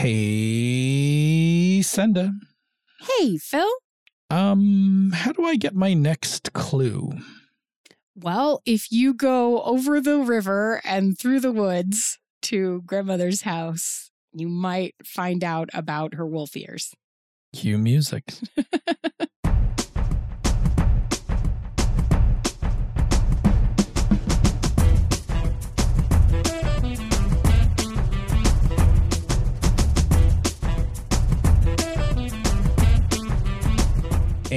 Hey, Senda. Hey, Phil. Um, how do I get my next clue? Well, if you go over the river and through the woods to grandmother's house, you might find out about her wolf ears. Cue music.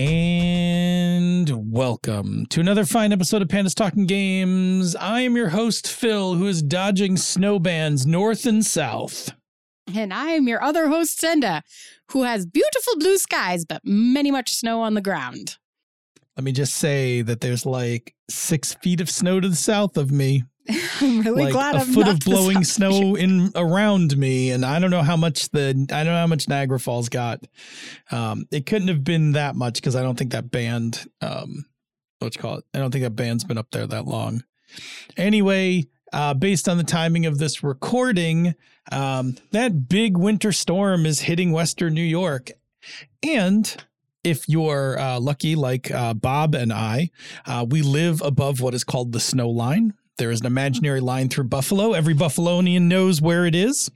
And welcome to another fine episode of Pandas Talking Games. I am your host, Phil, who is dodging snow bands north and south. And I am your other host, Senda, who has beautiful blue skies, but many much snow on the ground. Let me just say that there's like six feet of snow to the south of me. I'm really like glad a I'm foot of blowing snow in around me, and I don't know how much the I don't know how much Niagara Falls got. Um, it couldn't have been that much because I don't think that band, um, what you call it, I don't think that band's been up there that long. Anyway, uh, based on the timing of this recording, um, that big winter storm is hitting Western New York, and if you're uh, lucky, like uh, Bob and I, uh, we live above what is called the snow line. There is an imaginary line through Buffalo. Every Buffalonian knows where it is.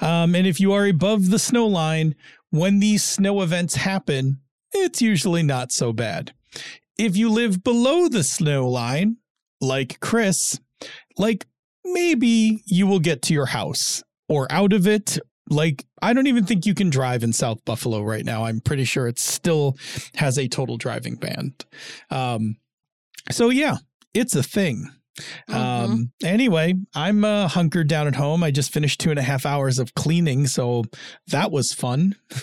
Um, and if you are above the snow line, when these snow events happen, it's usually not so bad. If you live below the snow line, like Chris, like maybe you will get to your house or out of it. Like, I don't even think you can drive in South Buffalo right now. I'm pretty sure it still has a total driving ban. Um, so, yeah, it's a thing. Um, anyway, I'm uh, hunkered down at home. I just finished two and a half hours of cleaning, so that was fun.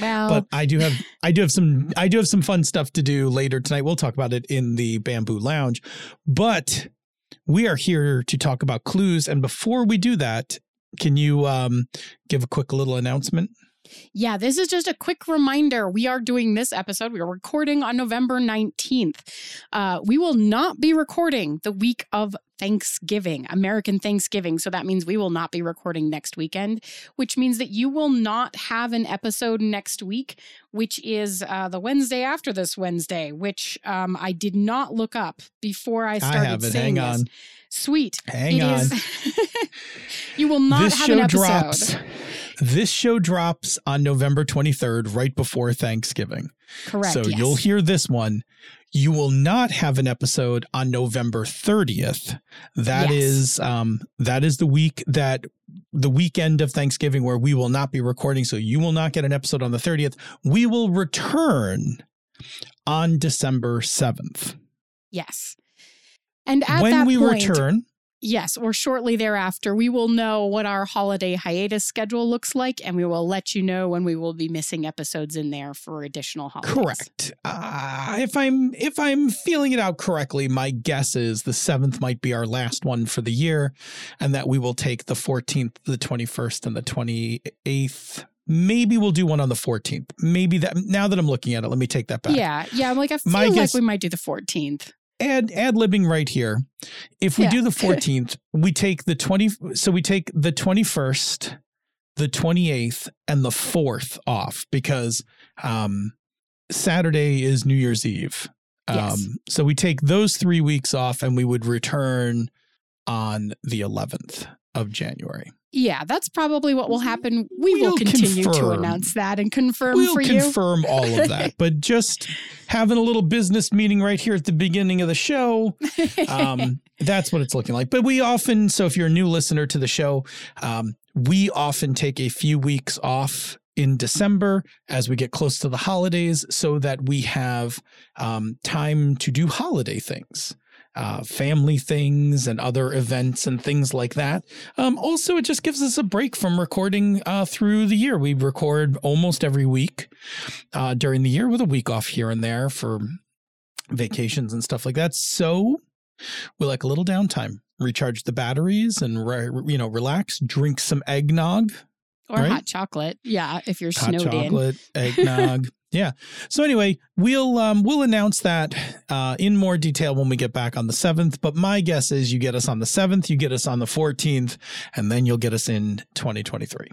Well, But I do have I do have some I do have some fun stuff to do later tonight. We'll talk about it in the Bamboo Lounge. But we are here to talk about clues. And before we do that, can you um, give a quick little announcement? Yeah, this is just a quick reminder. We are doing this episode. We are recording on November 19th. Uh, we will not be recording the week of Thanksgiving, American Thanksgiving. So that means we will not be recording next weekend, which means that you will not have an episode next week, which is uh, the Wednesday after this Wednesday, which um, I did not look up before I started it. saying Hang this. on. Sweet. Hang It on. is- you will not this have an episode. drops. This show drops on November 23rd, right before Thanksgiving. Correct. So yes. you'll hear this one. You will not have an episode on November 30th. That Yes. is um that is the week that the weekend of Thanksgiving where we will not be recording. So you will not get an episode on the 30th. We will return on December 7th. Yes. And at when we point, return, yes, or shortly thereafter, we will know what our holiday hiatus schedule looks like, and we will let you know when we will be missing episodes in there for additional holidays. correct. Uh, if I'm if I'm feeling it out correctly, my guess is the 7th might be our last one for the year and that we will take the 14th, the 21st and the 28th. Maybe we'll do one on the 14th. Maybe that now that I'm looking at it, let me take that back. Yeah, yeah. I'm like, I feel My like guess- we might do the 14th. Ad ad libbing right here. If we Yeah. do the 14th, we take the 20 so we take the 21st, the 28th and the 4th off because um Saturday is New Year's Eve. Yes. Um so we take those 3 weeks off and we would return on the 11th of January. Yeah, that's probably what will happen. We will We'll continue to announce that and confirm We'll for you. confirm all of that. but just having a little business meeting right here at the beginning of the show um, that's what it's looking like. But we often, so if you're a new listener to the show, um, we often take a few weeks off in December as we get close to the holidays so that we have um, time to do holiday things. Uh, family things and other events and things like that. Um, also, it just gives us a break from recording uh, through the year. We record almost every week uh, during the year with a week off here and there for vacations and stuff like that. So we like a little downtime, recharge the batteries and re- you know relax, drink some eggnog, or right? hot chocolate. Yeah, if you're hot snowed in. chocolate, eggnog. Yeah. So anyway, we'll um, we'll announce that uh, in more detail when we get back on the seventh. But my guess is you get us on the seventh, you get us on the fourteenth, and then you'll get us in 2023.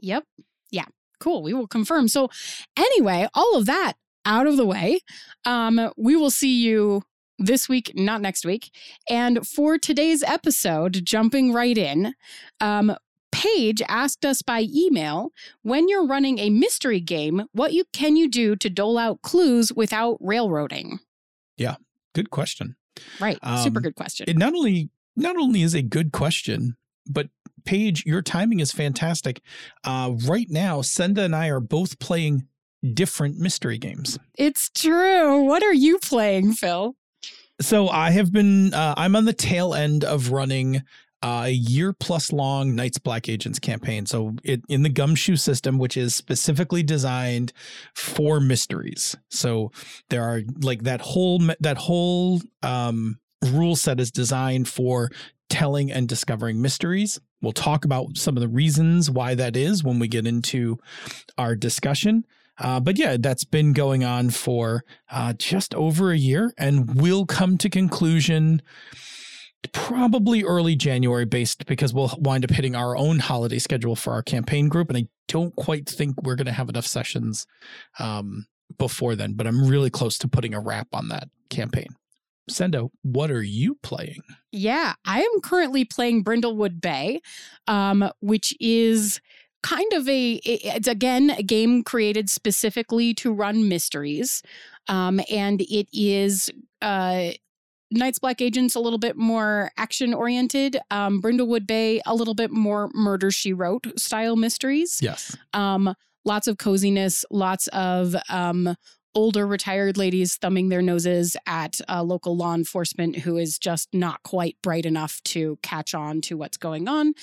Yep. Yeah. Cool. We will confirm. So, anyway, all of that out of the way, um, we will see you this week, not next week. And for today's episode, jumping right in, um, Paige asked us by email when you're running a mystery game, what you can you do to dole out clues without railroading? Yeah, good question. Right. Super Um, good question. It not only not only is a good question, but Paige, your timing is fantastic. Uh, right now, Senda and I are both playing different mystery games. it's true. What are you playing, Phil? So I have been uh, I'm on the tail end of running a year plus long Night's Black Agents campaign. So it, in the Gumshoe system, which is specifically designed for mysteries. So there are like that whole that whole um, rule set is designed for telling and discovering mysteries. We'll talk about some of the reasons why that is when we get into our discussion. Uh, but yeah, that's been going on for uh, just over a year and will come to conclusion probably early January based because we'll wind up hitting our own holiday schedule for our campaign group. And I don't quite think we're going to have enough sessions um, before then, but I'm really close to putting a wrap on that campaign. Senda, what are you playing? Yeah, I am currently playing Brindlewood Bay, um, which is kind of a it's again a game created specifically to run mysteries, um, and it is uh, Night's Black Agents a little bit more action oriented. Um, Brindlewood Bay a little bit more Murder She Wrote style mysteries. Yes. Um, lots of coziness, lots of um, older retired ladies thumbing their noses at uh, local law enforcement who is just not quite bright enough to catch on to what's going on.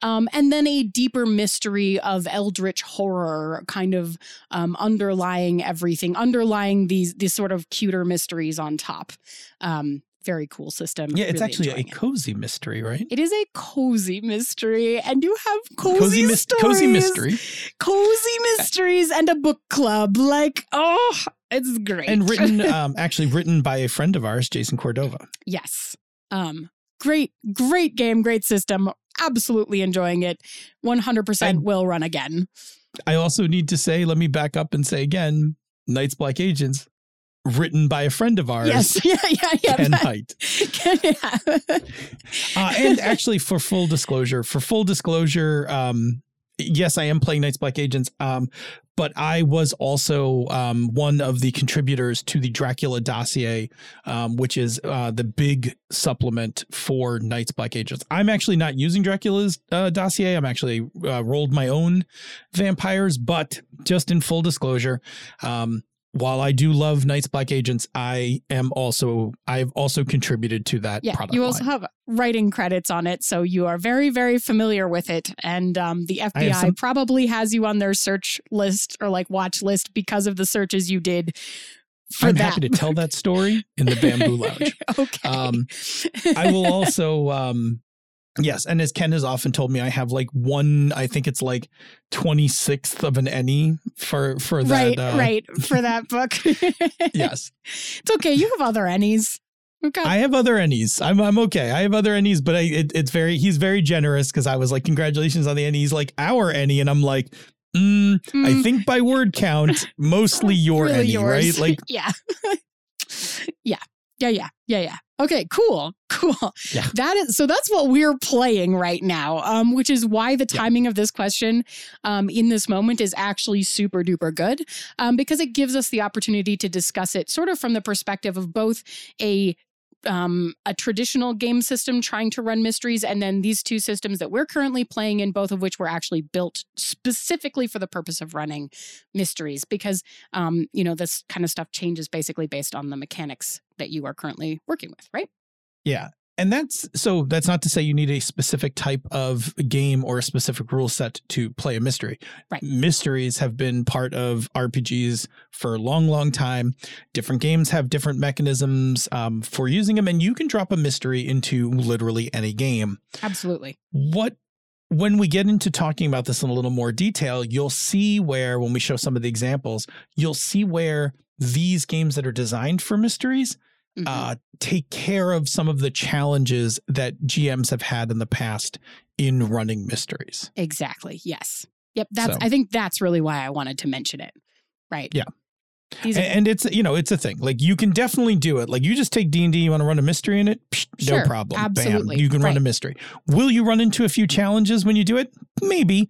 Um, and then a deeper mystery of eldritch horror kind of um, underlying everything, underlying these these sort of cuter mysteries on top. Um, very cool system. Yeah, it's Really actually a it. cozy mystery, right? It is a cozy mystery, and you have cozy, mys- stories cozy mystery. cozy mysteries and a book club. Like, oh, it's great. And written, um, actually written by a friend of ours, Jason Cordova. yes. Um, great, great game, great system. Absolutely enjoying it. 100% will run again. I also need to say, let me back up and say again, Night's Black Agents, written by a friend of ours, Yes. Yeah, yeah, yeah. Ken Hite. yeah. Uh, and actually, for full disclosure, for full disclosure, um, yes, I am playing Night's Black Agents, um, but I was also um, one of the contributors to the Dracula dossier, um, which is uh, the big supplement for Night's Black Agents. I'm actually not using Dracula's uh, dossier. I'm actually uh, rolled my own vampires, but just in full disclosure, um, while I do love Night's Black Agents, I am also I've also contributed to that Yeah, product you also line. have writing credits on it, so you are very, very familiar with it. And um, the FBI some- probably has you on their search list or like watch list because of the searches you did. For I'm that. happy to tell that story in the Bamboo Lounge. okay. Um, I will also, um, yes, and as Ken has often told me, I have like one. I think it's like twenty sixth of an ennie for for that. right, uh, right for that book. Yes, it's okay. You have other Ennies. We've I have other ennies. I'm I'm okay. I have other ennies, but I it, it's very he's very generous because I was like congratulations on the ennie. He's like our ennie, and I'm like. Mm, I Mm, think by word count, mostly your really ennie, right? Like, yeah, yeah, yeah, yeah, yeah, yeah. Okay, cool, cool. Yeah. That is so. That's what we're playing right now. Um, which is why the Yeah. timing of this question, um, in this moment is actually super duper good. Um, because it gives us the opportunity to discuss it sort of from the perspective of both a um, a traditional game system trying to run mysteries, and then these two systems that we're currently playing in, both of which were actually built specifically for the purpose of running mysteries. Because um, you know, this kind of stuff changes basically based on the mechanics that you are currently working with, right? Yeah. And that's so that's not to say you need a specific type of game or a specific rule set to play a mystery. Right. Mysteries have been part of RPGs for a long, long time. Different games have different mechanisms um, for using them, and you can drop a mystery into literally any game. Absolutely. What when we get into talking about this in a little more detail, you'll see where, when we show some of the examples, you'll see where these games that are designed for mysteries Mhm. uh, take care of some of the challenges that GMs have had in the past in running mysteries. exactly. Yes. Yep. That's So- I think that's really why I wanted to mention it. Right. Yeah. These and, are, and it's you know it's a thing like you can definitely do it like you just take d&d you want to run a mystery in it Psh, Sure, no problem absolutely, Bam, you can run a mystery will you run into a few challenges when you do it maybe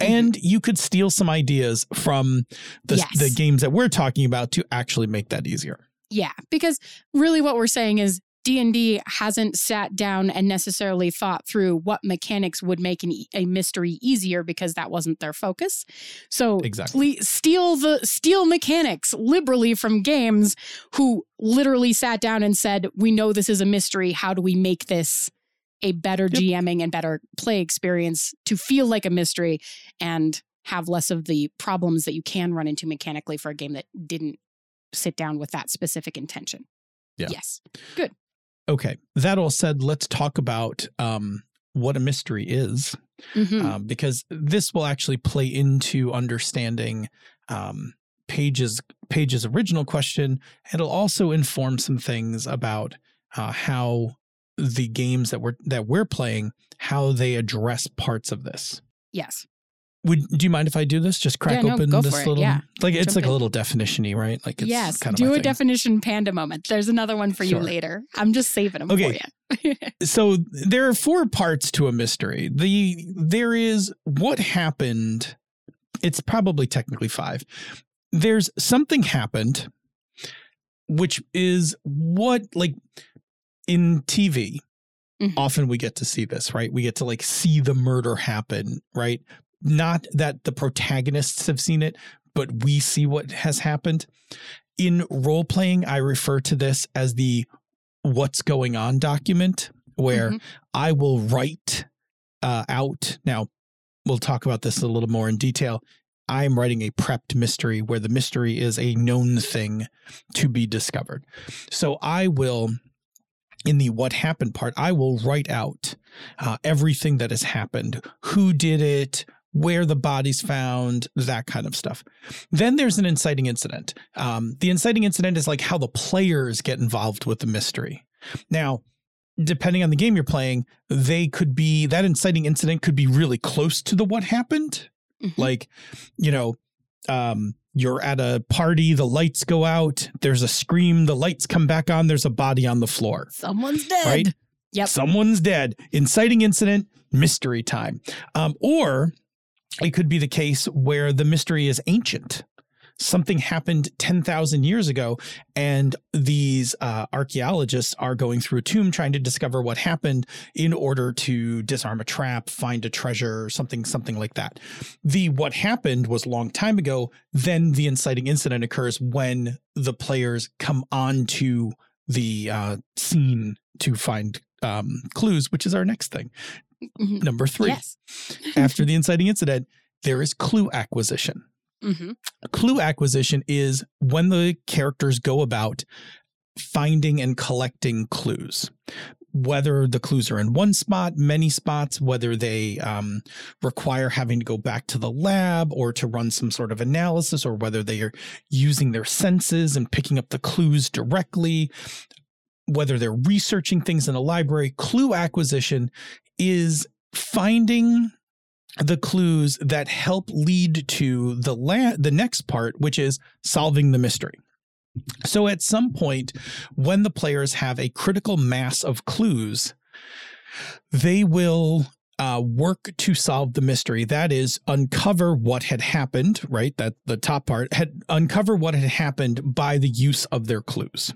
Mm-hmm. and you could steal some ideas from the, Yes. the games that we're talking about to actually make that easier yeah, because really what we're saying is D&D hasn't sat down and necessarily thought through what mechanics would make an, e- a mystery easier because that wasn't their focus. So Exactly. please steal the steal mechanics liberally from games who literally sat down and said, "We know this is a mystery. How do we make this a better Yep. GMing and better play experience to feel like a mystery and have less of the problems that you can run into mechanically for a game that didn't sit down with that specific intention?" Yeah. Yes. Good. Okay that all said let's talk about um, what a mystery is Mhm. um, because this will actually play into understanding um, Paige's Paige's original question. It'll also inform some things about uh, how the games that we're that we're playing how they address parts of this. yes. Would do you mind if I do this? Just crack Yeah, open this for it, little yeah. like it's Jump like a little definition-y, right? Like it's yes. kind of Do a thing. definition panda moment. There's another one for Sure. you later. I'm just saving them Okay. for you. so there are four parts to a mystery. The there is what happened. It's probably technically five. There's something happened, which is what like in TV. Mhm. Often we get to see this, right? We get to like see the murder happen, right? Not that the protagonists have seen it, but we see what has happened. In role playing, I refer to this as the what's going on document where Mhm. I will write uh, out. Now, we'll talk about this a little more in detail. I'm writing a prepped mystery where the mystery is a known thing to be discovered. So I will, in the what happened part, I will write out uh, everything that has happened, who did it, where the body's found, that kind of stuff. Then there's an inciting incident. Um, the inciting incident is like how the players get involved with the mystery. Now, depending on the game you're playing, they could be that inciting incident could be really close to the what happened. Mhm. Like, you know, um, you're at a party, the lights go out, there's a scream, the lights come back on, there's a body on the floor. Someone's dead. Right? Yep. Someone's dead. Inciting incident, mystery time. Um, or it could be the case where the mystery is ancient. Something happened 10,000 years ago, and these uh, archaeologists are going through a tomb trying to discover what happened in order to disarm a trap, find a treasure, something, something like that. The what happened was a long time ago. Then the inciting incident occurs when the players come onto the uh, scene to find um, clues, which is our next thing. Mhm. Number three, Yes. after the inciting incident, there is clue acquisition. hmm Clue acquisition is when the characters go about finding and collecting clues. Whether the clues are in one spot, many spots, whether they um, require having to go back to the lab or to run some sort of analysis, or whether they are using their senses and picking up the clues directly, whether they're researching things in a library, clue acquisition is finding the clues that help lead to the la- the next part which is solving the mystery. So at some point when the players have a critical mass of clues they will uh, work to solve the mystery. That is, uncover what had happened, right? That the top part had uncover what had happened by the use of their clues.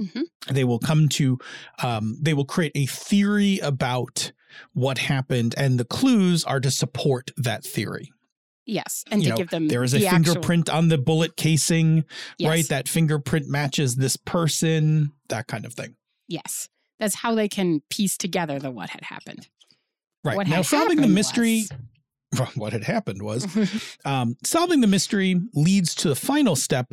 Mhm. They will come to, um, they will create a theory about what happened, and the clues are to support that theory. Yes. And You to know, give them There is a the actual- fingerprint on the bullet casing, yes. right? That fingerprint matches this person, that kind of thing. Yes. That's how they can piece together the what had happened. Right. What now, solving the mystery, what had happened was um, solving the mystery leads to the final step,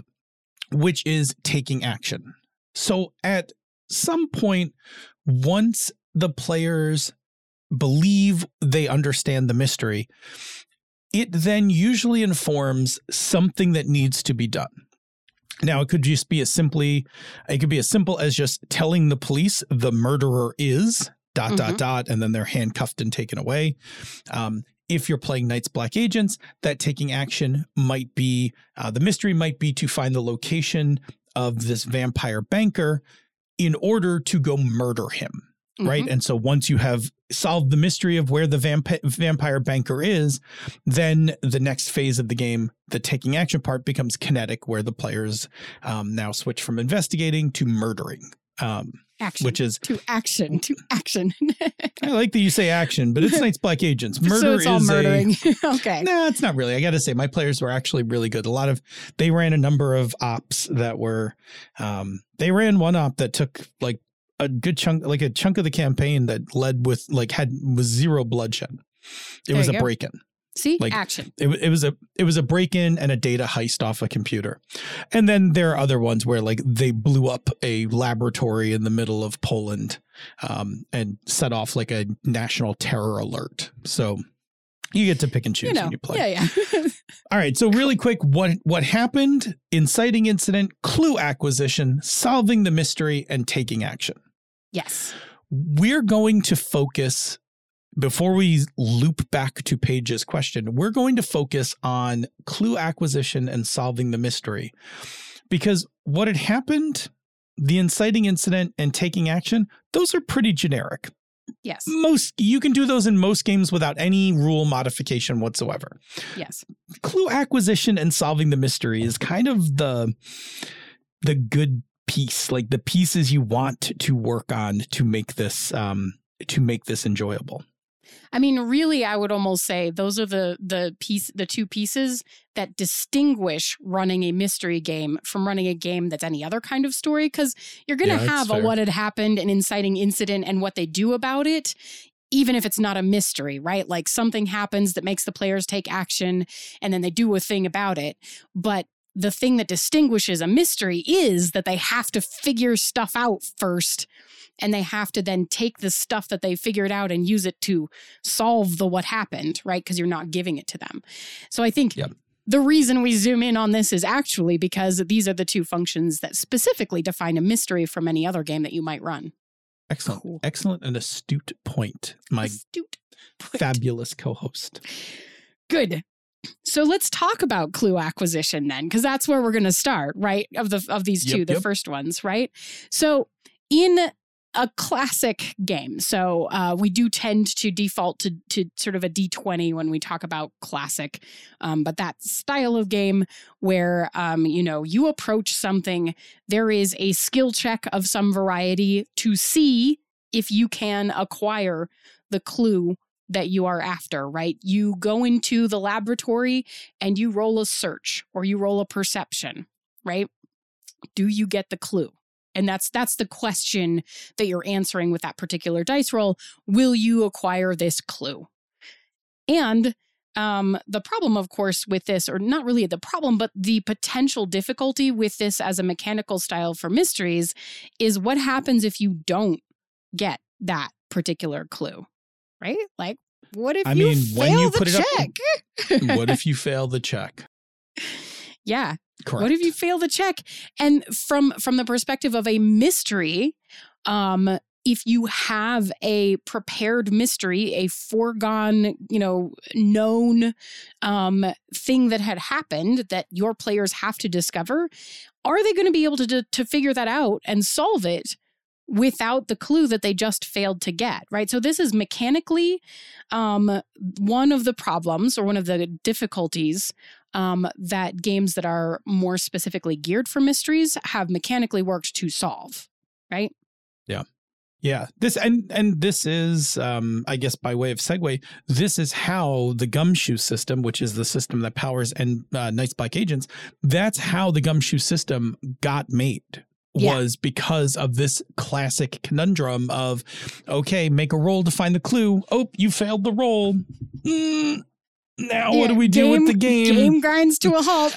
which is taking action. So at some point, once the players believe they understand the mystery, it then usually informs something that needs to be done. Now, it could just be as simply, it could be as simple as just telling the police the murderer is dot dot Mhm. dot, and then they're handcuffed and taken away. Um, if you're playing Night's Black Agents, that taking action might be uh, the mystery might be to find the location of this vampire banker in order to go murder him. Right. Mhm. And so once you have solved the mystery of where the vamp- vampire banker is, then the next phase of the game, the taking action part, becomes kinetic, where the players um, now switch from investigating to murdering. Um, Action. which is to action. To action. I like that you say action, but it's Night's Black Agents. Murder so it's all is a murdering. okay. Nah, it's not really. I got to say, my players were actually really good. A lot of they ran a number of ops that were. Um, they ran one op that took like a good chunk, like a chunk of the campaign that led with like had was zero bloodshed. It There was a go. break in. See? like- action. It, it was a it was a break in and a data heist off a computer, and then there are other ones where like they blew up a laboratory in the middle of Poland, um, and set off like a national terror alert. So you get to pick and choose You know. when you play. Yeah, yeah. All right, so really quick, what what happened? Inciting incident, clue acquisition, solving the mystery, and taking action. Yes. We're going to focus before we loop back to Paige's question. We're going to focus on clue acquisition and solving the mystery, because what had happened, the inciting incident and taking action, those are pretty generic. Yes. Most you can do those in most games without any rule modification whatsoever Yes. clue acquisition and solving the mystery is kind of the the good piece like the pieces you want to work on to make this um to make this enjoyable I mean, really, I would almost say those are the the piece, the two pieces that distinguish running a mystery game from running a game that's any other kind of story. Because you're going to Yeah, have a what had happened, an inciting incident, and what they do about it. Even if it's not a mystery, right? Like something happens that makes the players take action and then they do a thing about it. But the thing that distinguishes a mystery is that they have to figure stuff out first and they have to then take the stuff that they figured out and use it to solve the what happened, right? Because you're not giving it to them. So I think Yep. the reason we zoom in on this is actually because these are the two functions that specifically define a mystery from any other game that you might run. excellent Cool. excellent and astute point my Astute. point. fabulous co-host Good. So let's talk about clue acquisition then, because that's where we're going to start, right? Of the of these two, Yep, the yep. first ones, right? So in a classic game, so uh, we do tend to default to to sort of a D twenty when we talk about classic, um, but that style of game where um, you know you approach something, there is a skill check of some variety to see if you can acquire the clue that you are after, right? You go into the laboratory and you roll a search or you roll a perception, right? Do you get the clue? And that's that's the question that you're answering with that particular dice roll. Will you acquire this clue? And um, the problem, of course, with this, or not really the problem, but the potential difficulty with this as a mechanical style for mysteries is what happens if you don't get that particular clue, right? Like, what if I you mean, fail when you the put it up- check? what if you fail the check yeah, correct what if you fail the check? And from from the perspective of a mystery, um, if you have a prepared mystery, a foregone, you know, known um, thing that had happened that your players have to discover, are they going to be able to to figure that out and solve it? Without the clue that they just failed to get right? So this is mechanically um, one of the problems or one of the difficulties um, that games that are more specifically geared for mysteries have mechanically worked to solve right? Yeah, Yeah, this and and this is, um, I guess, by way of segue, this is how the gumshoe system, which is the system that powers and uh, Night's Black Agents, that's how the gumshoe system got made. Yeah. Was because of this classic conundrum of, okay, make a roll to find the clue. Oh, you failed the roll. Mm, now what do we do with the game? game grinds to a halt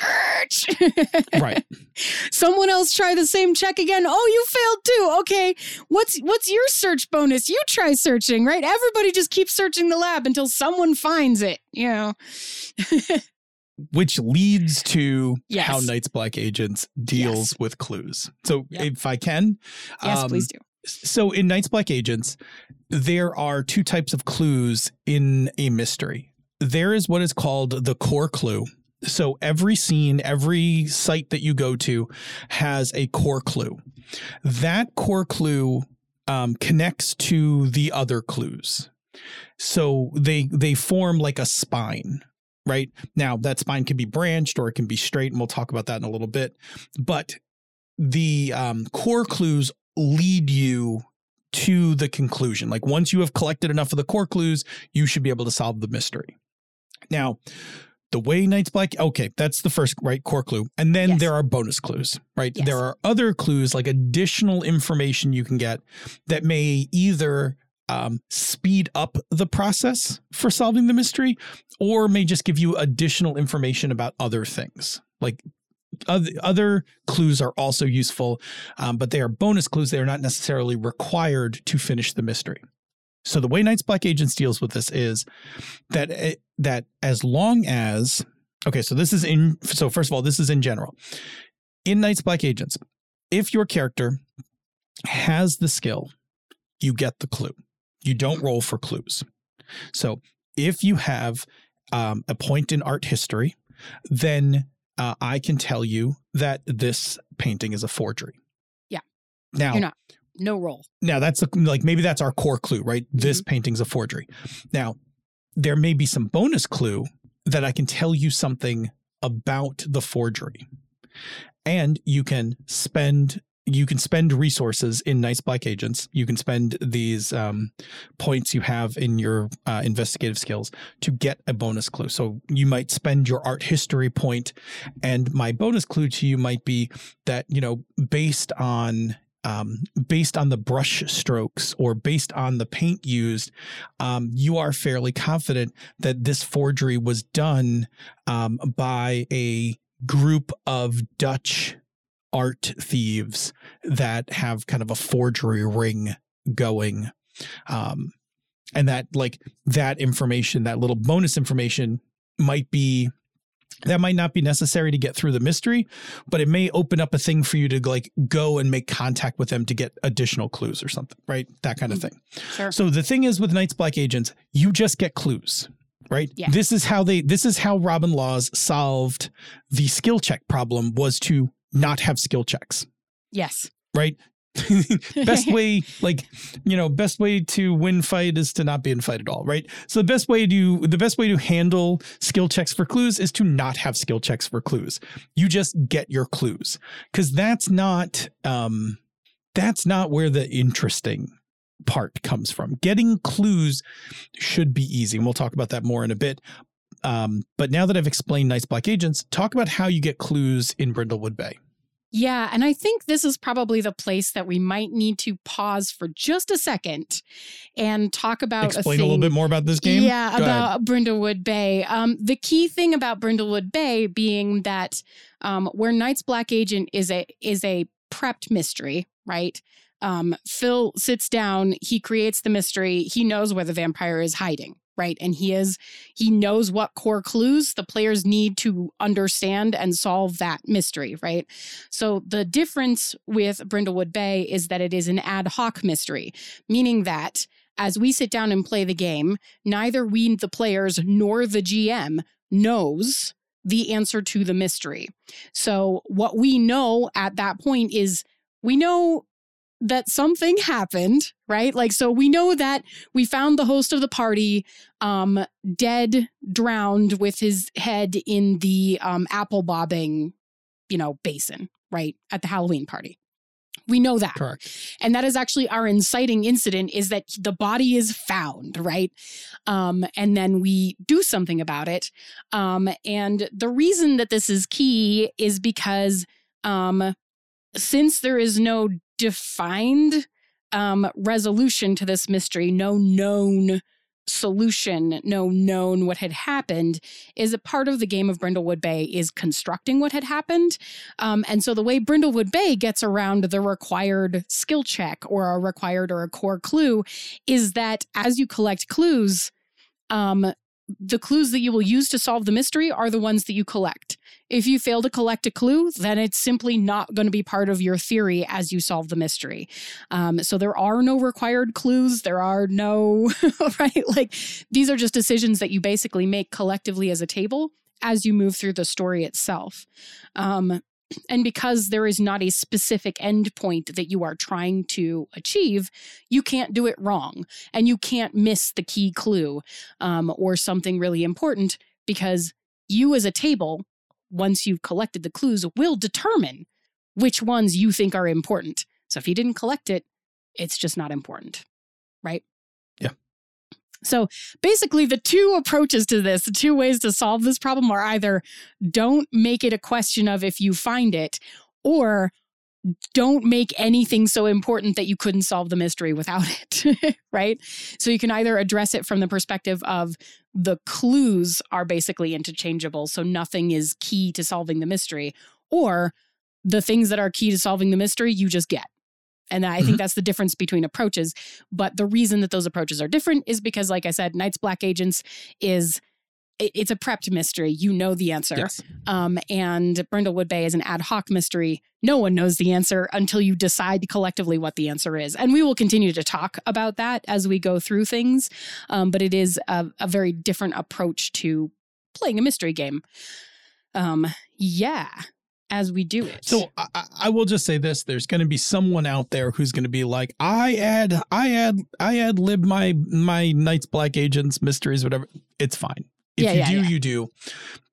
Right. someone else try the same check again oh you failed too okay what's what's your search bonus you try searching right everybody just keeps searching the lab until someone finds it you know which leads to Yes. how Night's Black Agents deals Yes. with clues. So Yep. if I can, yes um, please do So in Night's Black Agents, there are two types of clues in a mystery. there is what is called the core clue. So every scene, every site that you go to has a core clue. That core clue um, connects to the other clues. So they they form like a spine, right? Now that spine can be branched or it can be straight, and we'll talk about that in a little bit. But the um, core clues lead you to the conclusion. Like once you have collected enough of the core clues, you should be able to solve the mystery. Now, the way Night's Black, okay, that's the first right core clue. And then Yes. there are bonus clues, right? Yes. There are other clues, like additional information you can get that may either um, speed up the process for solving the mystery or may just give you additional information about other things. Like other, clues are also useful, um, but they are bonus clues. They are not necessarily required to finish the mystery. So the way Night's Black Agents deals with this is that it, that as long as okay, so this is in so first of all, this is in general. In Night's Black Agents, if your character has the skill, you get the clue. You don't roll for clues. So if you have um, a point in art history, then uh, I can tell you that this painting is a forgery. Yeah. Now, You're not. No roll. now that's the, like maybe that's our core clue, right? This painting's a forgery. Now, there may be some bonus clue that I can tell you something about the forgery. And you can spend you can spend resources in Night's Black Agents. You can spend these um, points you have in your uh, investigative skills to get a bonus clue. So you might spend your art history point, and my bonus clue to you might be that you know based on um, based on the brush strokes or based on the paint used, um, you are fairly confident that this forgery was done um, by a group of Dutch art thieves that have kind of a forgery ring going. Um, and that, like, that information, that little bonus information might be that might not be necessary to get through the mystery, but it may open up a thing for you to like go and make contact with them to get additional clues or something, right? That kind of thing. Sure. So the thing is with Night's Black Agents, you just get clues, right? Yeah. This is how they this is how Robin Laws solved the skill check problem was to not have skill checks, Yes. right? best way like you know best way to win fight is to not be in fight at all right? So the best way to the best way to handle skill checks for clues is to not have skill checks for clues. You just get your clues. Because that's not um that's not where the interesting part comes from. Getting clues should be easy and we'll talk about that more in a bit um, but now that I've explained Night's Black Agents, talk about how you get clues in Brindlewood Bay. Yeah, and I think this is probably the place that we might need to pause for just a second and talk about Explain a, a, little bit more about this game. Yeah, Go ahead. about Brindlewood Bay. Um, the key thing about Brindlewood Bay being that um, where Night's Black Agent is a is a prepped mystery, right? Um, Phil sits down, he creates the mystery, he knows where the vampire is hiding, right? And he is he knows what core clues the players need to understand and solve that mystery, right? So the difference with Brindlewood Bay is that it is an ad hoc mystery, meaning that as we sit down and play the game, neither we, the players, nor the GM knows the answer to the mystery. So, what we know at that point is we know that something happened, right? Like, so we know that we found the host of the party um, dead, drowned with his head in the um, apple bobbing, you know, basin, right? At the Halloween party. We know that Correct. and that is actually our inciting incident is that the body is found right um, and then we do something about it um, and the reason that this is key is because um, since there is no defined um, resolution to this mystery no known solution no known what had happened is a part of the game of brindlewood bay is constructing what had happened. Um, and so the way Brindlewood Bay gets around the required skill check or a required or a core clue is that as you collect clues, um, the clues that you will use to solve the mystery are the ones that you collect. If you fail to collect a clue, then it's simply not going to be part of your theory as you solve the mystery. Um, so there are no required clues. There are no, right? Like these are just decisions that you basically make collectively as a table as you move through the story itself. Um, and because there is not a specific endpoint that you are trying to achieve, you can't do it wrong and you can't miss the key clue um, or something really important because you as a table, once you've collected the clues, will determine which ones you think are important. So if you didn't collect it, it's just not important, right? So basically, the two approaches to this, the two ways to solve this problem are either don't make it a question of if you find it, or don't make anything so important that you couldn't solve the mystery without it, right? So you can either address it from the perspective of the clues are basically interchangeable, so nothing is key to solving the mystery, or the things that are key to solving the mystery you just get. And I think Mhm. that's the difference between approaches. But the reason that those approaches are different is because, like I said, Night's Black Agents is it- it's a prepped mystery. You know the answer. Yes. Um, and Brindlewood Bay is an ad hoc mystery. No one knows the answer until you decide collectively what the answer is. And we will continue to talk about that as we go through things. Um, but it is a, a very different approach to playing a mystery game. Um, yeah, as we do it. So I, I- will just say this: there's going to be someone out there who's going to be like, I add, I add, I add lib my my Night's Black Agents mysteries, whatever. It's fine. If Yeah, you yeah, do, yeah. you do.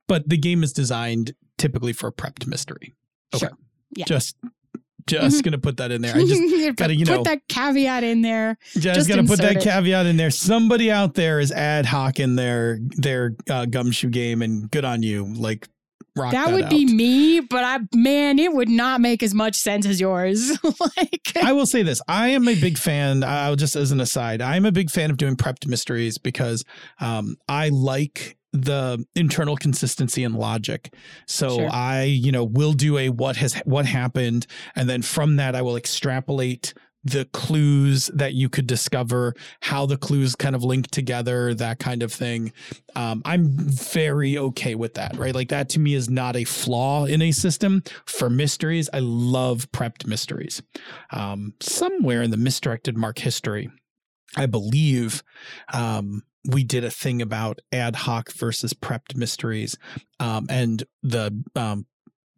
But the game is designed typically for a prepped mystery. Okay. Sure. Yeah. Just, just Mhm. going to put that in there. I just gotta, you know, put that caveat in there. just, Just gonna put that it. caveat in there. Somebody out there is ad hoc in their their uh, gumshoe game, and good on you. Like rock that, that would be me, but I man, it would not make as much sense as yours. like I will say this: I am a big fan. I'll just as an aside, I'm a big fan of doing prepped mysteries because um, I like the internal consistency and logic. So Sure. I, you know, will do a what has what happened, and then from that I will extrapolate the clues that you could discover, how the clues kind of link together, that kind of thing. Um, I'm very okay with that, right? Like that to me is not a flaw in a system. For mysteries, I love prepped mysteries. Um, somewhere in the misdirected mark history, I believe um, we did a thing about ad hoc versus prepped mysteries um, and the um,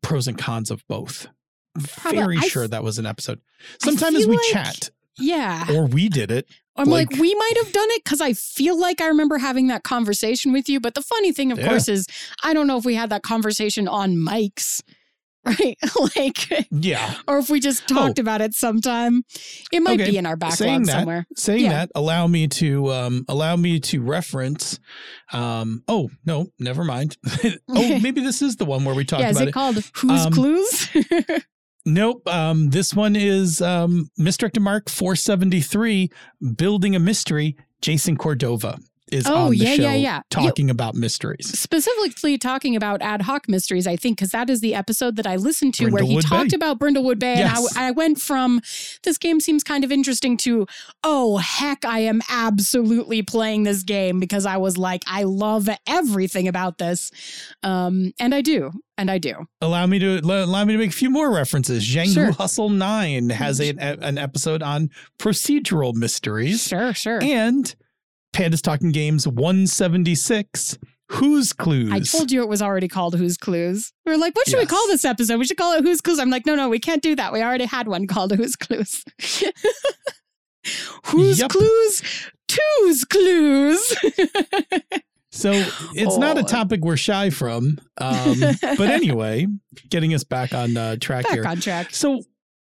pros and cons of both. Very sure that was an episode. Sometimes we like- chat yeah. or we did it. I'm like, Like- we might have done it because I feel like I remember having that conversation with you. But the funny thing, of Yeah. course, is I don't know if we had that conversation on mics, right? like, Yeah. or if we just talked about it sometime. It might Oh. Okay, be in our saying backlog that- somewhere. Saying Yeah. that, allow me to um, allow me to reference. Um, oh no, never mind. oh, maybe this is the one where we talked Yeah, is about it, it. called Who's Um, Clues? Nope. Um, this one is um, Misdirected Mark 473, Building a Mystery. Jason Cordova is Oh, on the yeah, show yeah, yeah. talking about mysteries. Specifically talking about ad hoc mysteries, I think, because that is the episode that I listened to where he talked Bay. about Brindlewood Bay. Yes. And I, I went from this game seems kind of interesting to, oh, heck, I am absolutely playing this game because I was like, I love everything about this. Um, and I do. And I do. Allow me to allow me to make a few more references. Zhang Sure. Hustle 9 has a, an episode on procedural mysteries. Sure, sure. And Pandas Talking Games 176, Who's Clues? I told you it was already called Who's Clues. We were like, what should we call this episode? We should call it Who's Clues. I'm like, no, no, we can't do that. We already had one called Who's Clues. Who's Yup. Clues? Two's Clues. So it's not a Oh. topic we're shy from. Um, but anyway, getting us back on uh, track Back here. on track. So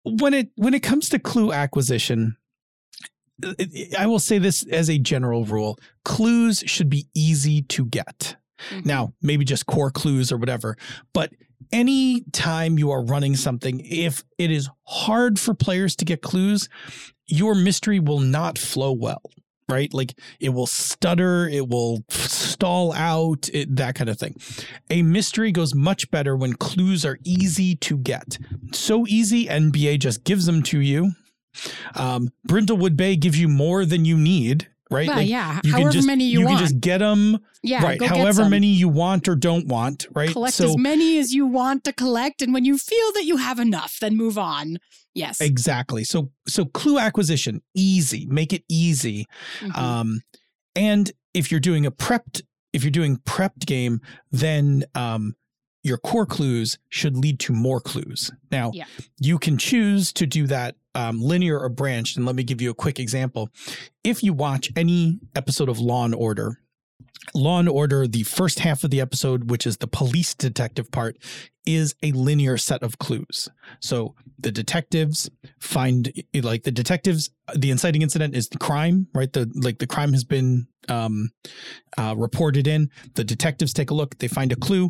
when it when it comes to clue acquisition, it- it- I will say this as a general rule: clues should be easy to get. Mhm. Now, maybe just core clues or whatever, but any time you are running something, if it is hard for players to get clues, your mystery will not flow well. Right? Like it will stutter, it will stall out, it, that kind of thing. A mystery goes much better when clues are easy to get. So easy, NBA just gives them to you. Um, Brindlewood Bay gives you more than you need, right? Well, Like, yeah, you however can just, many you, want. you want. can just get them yeah, right however many you want or don't want right Collect so as many as you want to collect, and when you feel that you have enough, then move on. Yes. exactly so so clue acquisition easy make it easy Mhm. um and if you're doing a prepped if you're doing prepped game then um your core clues should lead to more clues now Yeah. you can choose to do that um, linear or branched and let me give you a quick example if you watch any episode of law and order Law and Order, the first half of the episode, which is the police detective part, is a linear set of clues. So the detectives find like the detectives, the inciting incident is the crime, right? The like the crime has been um, uh, reported in. The detectives take a look, they find a clue,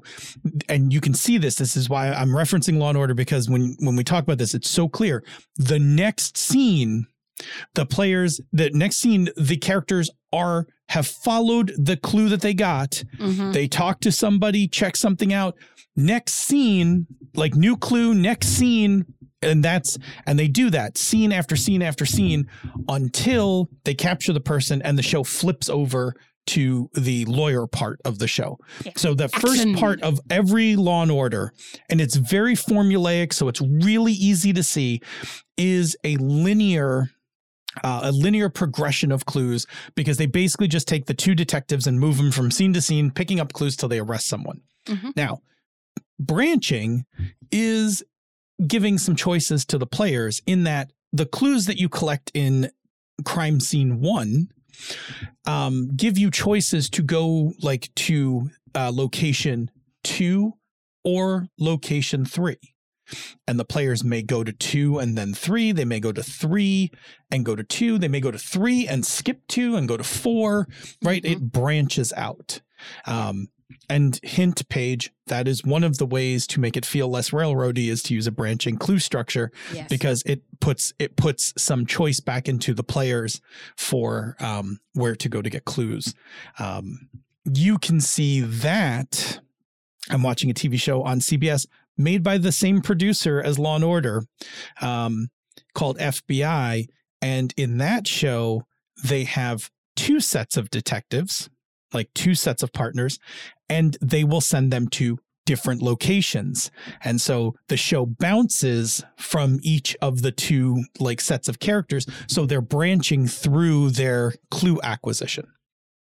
and you can see this. This is why I'm referencing Law and Order because when when we talk about this, it's so clear. The next scene the players the next scene the characters are have followed the clue that they got Mhm. they talk to somebody check something out next scene like new clue next scene and that's and they do that scene after scene after scene until they capture the person and the show flips over to the lawyer part of the show Yeah. so the first part of every law and order and it's very formulaic so it's really easy to see is a linear uh, a linear progression of clues because they basically just take the two detectives and move them from scene to scene, picking up clues till they arrest someone. Mhm. Now, branching is giving some choices to the players in that the clues that you collect in crime scene one um, give you choices to go like to uh, location two or location three. And the players may go to two and then three. They may go to three and go to two. They may go to three and skip two and go to four, right? Mhm. It branches out. Um, and hint page, that is one of the ways to make it feel less railroady is to use a branching clue structure yes. because it puts it puts some choice back into the players for um, where to go to get clues. Um, you can see that I'm watching a TV show on CBS made by the same producer as Law and Order, um, called FBI, and in that show they have two sets of detectives, like two sets of partners, and they will send them to different locations. And so the show bounces from each of the two like sets of characters. So they're branching through their clue acquisition.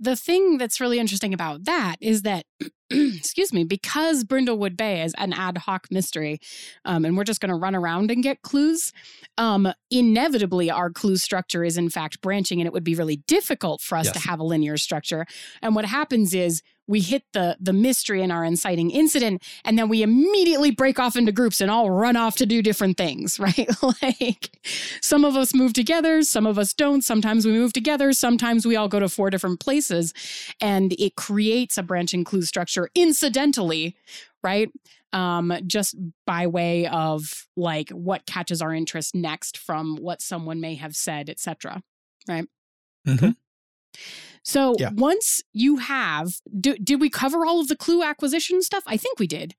The thing that's really interesting about that is that, excuse me, because Brindlewood Bay is an ad hoc mystery, um, and we're just going to run around and get clues, um, inevitably our clue structure is in fact branching, and it would be really difficult for us to have a linear structure. And what happens is we hit the the mystery in our inciting incident, and then we immediately break off into groups and all run off to do different things, right? like some of us move together, some of us don't. Sometimes we move together, sometimes we all go to four different places, and it creates a branching clue structure incidentally, right? Um, just by way of like what catches our interest next from what someone may have said, etc. Mhm. So Yeah. once you have, do, did we cover all of the clue acquisition stuff? I think we did.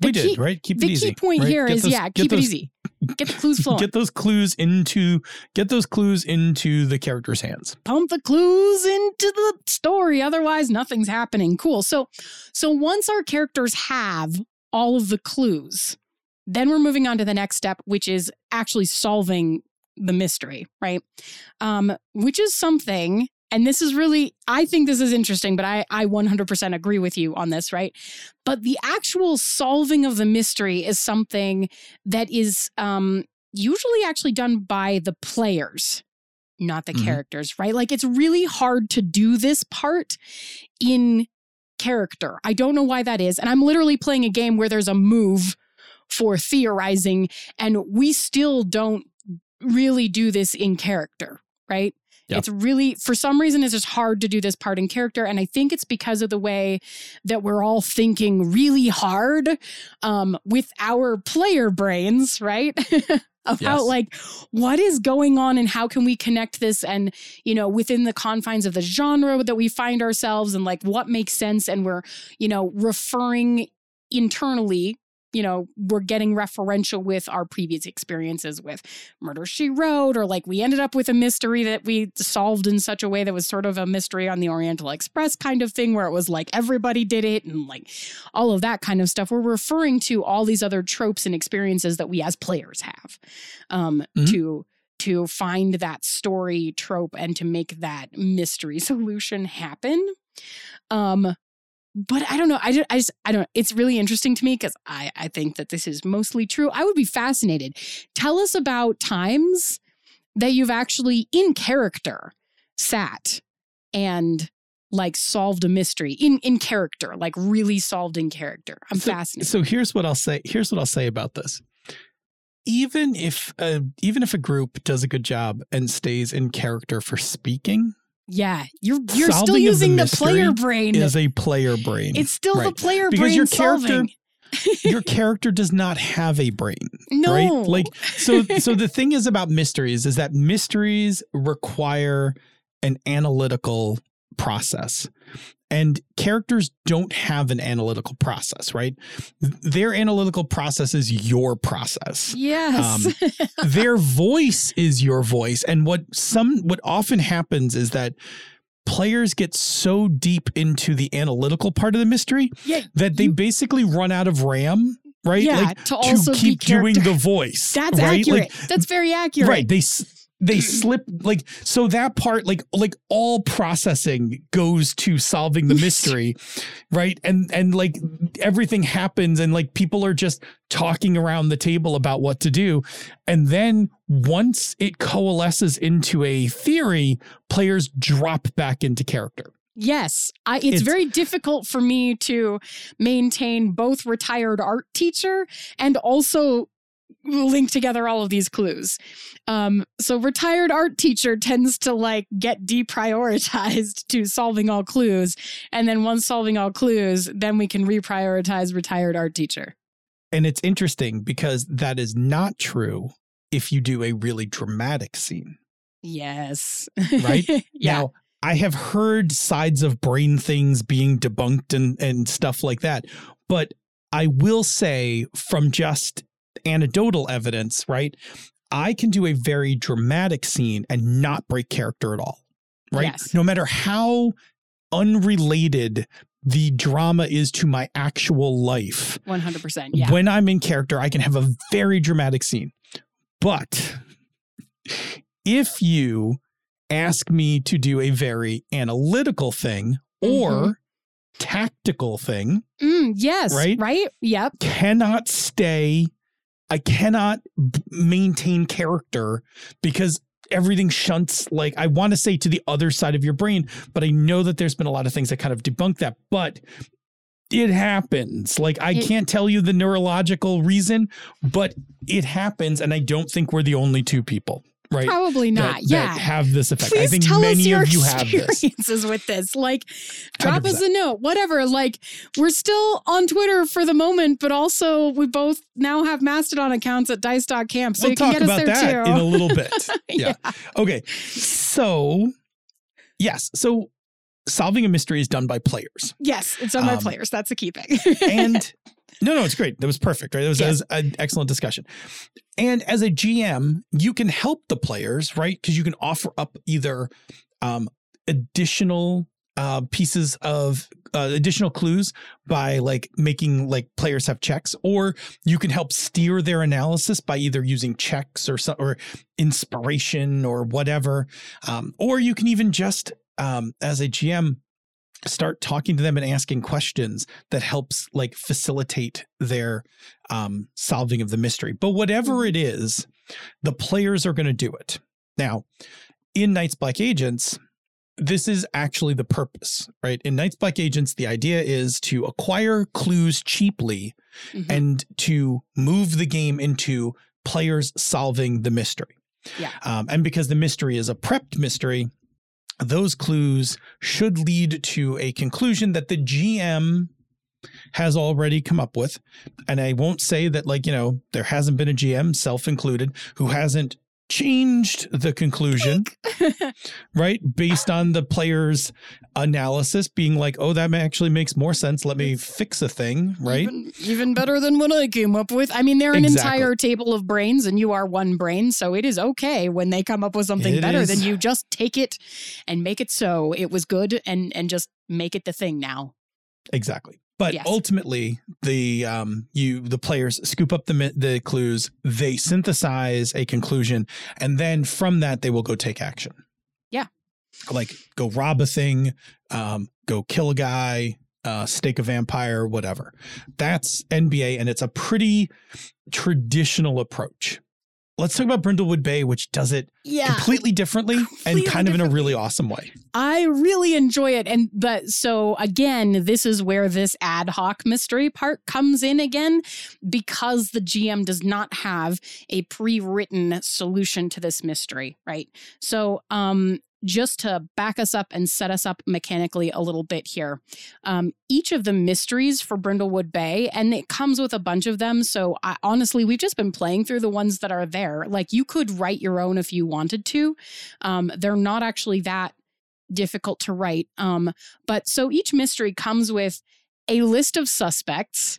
We The did, key- right? Keep the it easy. key point right? here Get is those- yeah, keep it easy. Get the clues flowing. Get those clues into get those clues into the characters' hands. pump the clues into the story otherwise nothing's happening cool so so once our characters have all of the clues then we're moving on to the next step which is actually solving the mystery right um which is something and this is really i think this is interesting but i i 100% agree with you on this right but the actual solving of the mystery is something that is um usually actually done by the players not the Mhm. characters, right? Like it's really hard to do this part in character. I don't know why that is. And I'm literally playing a game where there's a move for theorizing, and we still don't really do this in character, right? Yeah. It's really, for some reason, it's just hard to do this part in character. And I think it's because of the way that we're all thinking really hard um, with our player brains, right? About Yes. like what is going on and how can we connect this and you know within the confines of the genre that we find ourselves and like what makes sense and we're you know referring internally you know, we're getting referential with our previous experiences with Murder She Wrote, or like we ended up with a mystery that we solved in such a way that was sort of a mystery on the Oriental Express kind of thing, where it was like everybody did it and like all of that kind of stuff. We're referring to all these other tropes and experiences that we as players have um, Mhm. to to find that story trope and to make that mystery solution happen. Um, but I don't know. I just, I just, I don't. It's really interesting to me because I, I think that this is mostly true. I would be fascinated. Tell us about times that you've actually in character sat and like solved a mystery in in character, like really solved in character. I'm So- fascinated. So here's what I'll say. Here's what I'll say about this. Even if a, even if a group does a good job and stays in character for speaking, yeah, you're you're still Solving the using the, mystery player brain. is a player brain. it's still the right. player Because brain your character- solving. Your character does not have a brain. No, right like so so the thing is about mysteries is that mysteries require an analytical process and characters don't have an analytical process right their analytical process is your process yes, um, their voice is your voice and what some what often happens is that players get so deep into the analytical part of the mystery yeah, that they You- basically run out of ram right yeah. like to also to keep doing the voice. That's right? accurate. Like, That's very accurate. right. They they slip like so that part like like all processing goes to solving the mystery, right? And and like everything happens and like people are just talking around the table about what to do, and then once it coalesces into a theory, players drop back into character. Yes, I, it's, It's- very difficult for me to maintain both retired art teacher and also link together all of these clues. Um, so retired art teacher tends to like get deprioritized to solving all clues, and then once solving all clues, then we can reprioritize retired art teacher. And it's interesting because that is not true if you do a really dramatic scene. Yes, Right? yeah. Now, I have heard sides of brain things being debunked and, and stuff like that. But I will say, from just anecdotal evidence, right? I can do a very dramatic scene and not break character at all. Right? Yes. No matter how unrelated the drama is to my actual life. One hundred percent. Yeah. When I'm in character, I can have a very dramatic scene. But if you ask me to do a very analytical thing or Mhm. tactical thing, Mm, yes. Right? Right. Yep. cannot stay, I cannot b- maintain character because everything shunts like I want to say to the other side of your brain, but I know that there's been a lot of things that kind of debunk that. But it happens. Like I It- can't tell you the neurological reason, but it happens, and I don't think we're the only two people, right? Probably not. that yeah. have this effect. Please I think tell many us your of you have this. experiences with this. Like, drop us 100%. a note, whatever. Like, we're still on Twitter for the moment, but also we both now have Mastodon accounts at dice.camp. So we'll you can talk get us there that too. in a little bit. yeah. yeah. Okay. So, yes. So, solving a mystery is done by players. Yes, it's done my Um, players. That's the key thing. And no, no, it's great. That was perfect, right? That was, that was an excellent discussion. And as a GM, you can help the players, right? Because you can offer up either um, additional uh, pieces of uh, additional clues by like making like players have checks, or you can help steer their analysis by either using checks or or inspiration or whatever, um, or you can even just um, as a GM start talking to them and asking questions that helps like facilitate their um, solving of the mystery. But whatever it is, the players are going to do it. Now, in Night's Black Agents, this is actually the purpose, right? In Night's Black Agents, the idea is to acquire clues cheaply Mhm. and to move the game into players solving the mystery. Yeah. Um, and because the mystery is a prepped mystery, those clues should lead to a conclusion that the GM has already come up with. And I won't say that, like, you know, there hasn't been a GM, self included, who hasn't changed the conclusion, right? Based on the player's analysis being like, oh, that actually makes more sense. Let me fix a thing, right? Even, even better than what I came up with. I mean, they're an Exactly. entire table of brains and you are one brain. So it is okay when they come up with something It better is. than you just take it and make it so it was good and, and just make it the thing now. Exactly. But Yes. ultimately, the um, you the players scoop up the the clues, they synthesize a conclusion, and then from that they will go take action. Yeah. like go rob a thing, um, go kill a guy, uh, stake a vampire, whatever. That's NBA, and it's a pretty traditional approach. Let's talk about Brindlewood Bay, which does it Yeah. completely differently and kind of in a really awesome way. I really enjoy it. And but so again, this is where this ad hoc mystery part comes in again, because the GM does not have a pre-written solution to this mystery, right? So um just to back us up and set us up mechanically a little bit here. Um, each of the mysteries for Brindlewood Bay, and it comes with a bunch of them. So I, honestly, we've just been playing through the ones that are there. Like you could write your own if you wanted to. Um, they're not actually that difficult to write. Um, but so each mystery comes with a list of suspects,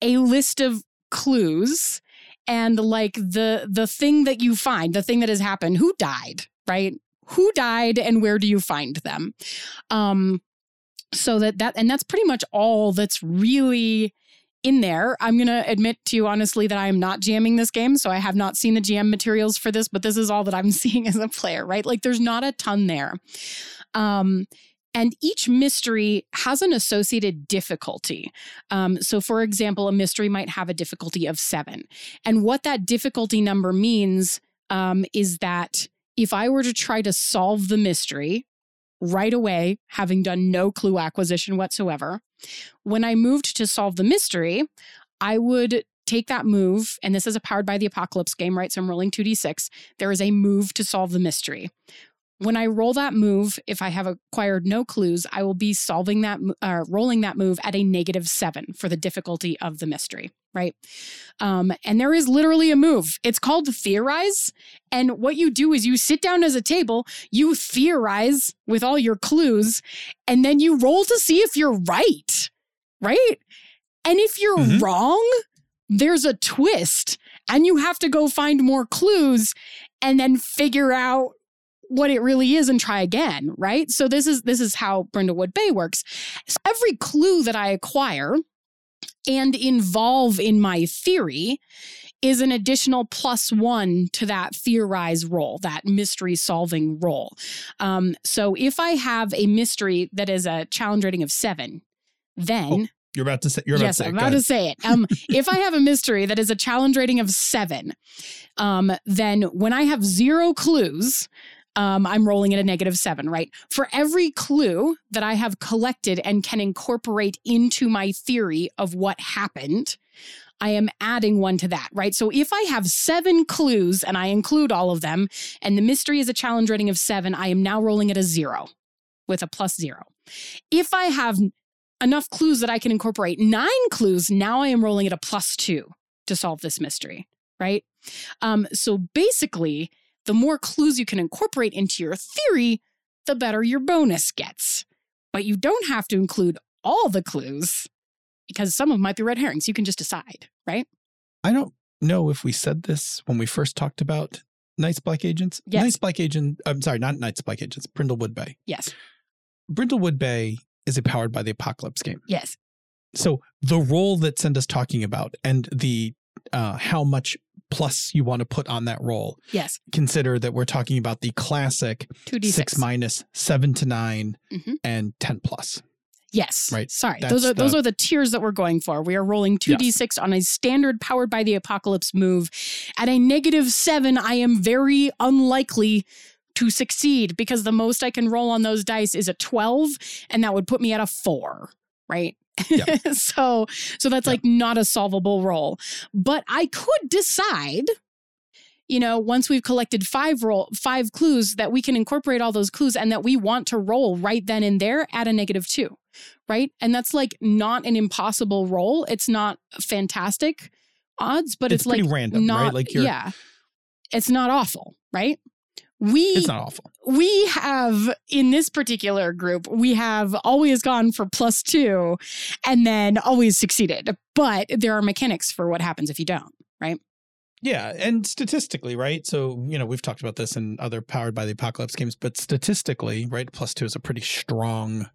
a list of clues, and like the the thing that you find, the thing that has happened, who died, right? Who died and where do you find them? Um, so that that and that's pretty much all that's really in there. I'm going to admit to you honestly that I am not jamming this game. So I have not seen the GM materials for this, but this is all that I'm seeing as a player, right? Like there's not a ton there. Um, and each mystery has an associated difficulty. Um, so, for example, a mystery might have a difficulty of seven. And what that difficulty number means um, is that if I were to try to solve the mystery right away, having done no clue acquisition whatsoever, when I moved to solve the mystery, I would take that move, and this is a powered by the apocalypse game, right? So I'm rolling 2d6. There is a move to solve the mystery. When I roll that move, if I have acquired no clues, I will be solving that, uh, rolling that move at a negative seven for the difficulty of the mystery, right? Um, and there is literally a move. It's called theorize. And what you do is you sit down as a table, you theorize with all your clues, and then you roll to see if you're right, right? And if you're Mhm. wrong, there's a twist, and you have to go find more clues and then figure out what it really is and try again, right? So this is this is how Brindlewood Bay works. So every clue that I acquire and involve in my theory is an additional plus one to that theorize roll, that mystery solving roll. Um, so if I have a mystery that is a challenge rating of seven, then You're about to say. You're about yes, to say. I'm about to say it. Um, if I have a mystery that is a challenge rating of seven, um, then when I have zero clues, um, I'm rolling at a negative seven, right? For every clue that I have collected and can incorporate into my theory of what happened, I am adding one to that, right? So if I have seven clues and I include all of them, and the mystery is a challenge rating of seven, I am now rolling at a zero with a plus zero. If I have enough clues that I can incorporate nine clues, now I am rolling at a plus two to solve this mystery, right? Um, so basically, the more clues you can incorporate into your theory, the better your bonus gets. But you don't have to include all the clues because some of them might be red herrings. You can just decide, right? I don't know if we said this when we first talked about Night's Black Agents. Yes. Night's Black Agent. I'm sorry, not Night's Black Agents. Brindlewood Bay. Yes. Brindlewood Bay is a powered by the Apocalypse game. Yes. So the roll that Senda's talking about and the uh, how much plus you want to put on that roll. Yes. Consider that we're talking about the classic 2d6. six minus, seven to 9 Mhm. and ten plus. Yes. Right. Sorry. That's those are those are the tiers that we're going for. We are rolling 2d6 on a standard powered by the apocalypse move. At a negative 7, I am very unlikely to succeed because the most I can roll on those dice is a 12 and that would put me at a 4, right? Yeah. so so that's Yeah. like not a solvable roll. But I could decide you know, once we've collected five roll five clues that we can incorporate all those clues and that we want to roll right then and there at a negative 2 right? And that's like not an impossible roll. It's not fantastic odds, but It's it's, like random, not, right? Like you're- yeah, it's not awful, right? We It's not awful. we have in this particular group we have always gone for plus two and then always succeeded but there are mechanics for what happens if you don't right? Yeah, and statistically, right? So, you know, we've talked about this in other powered by the apocalypse games, but statistically, right, plus two is a pretty strong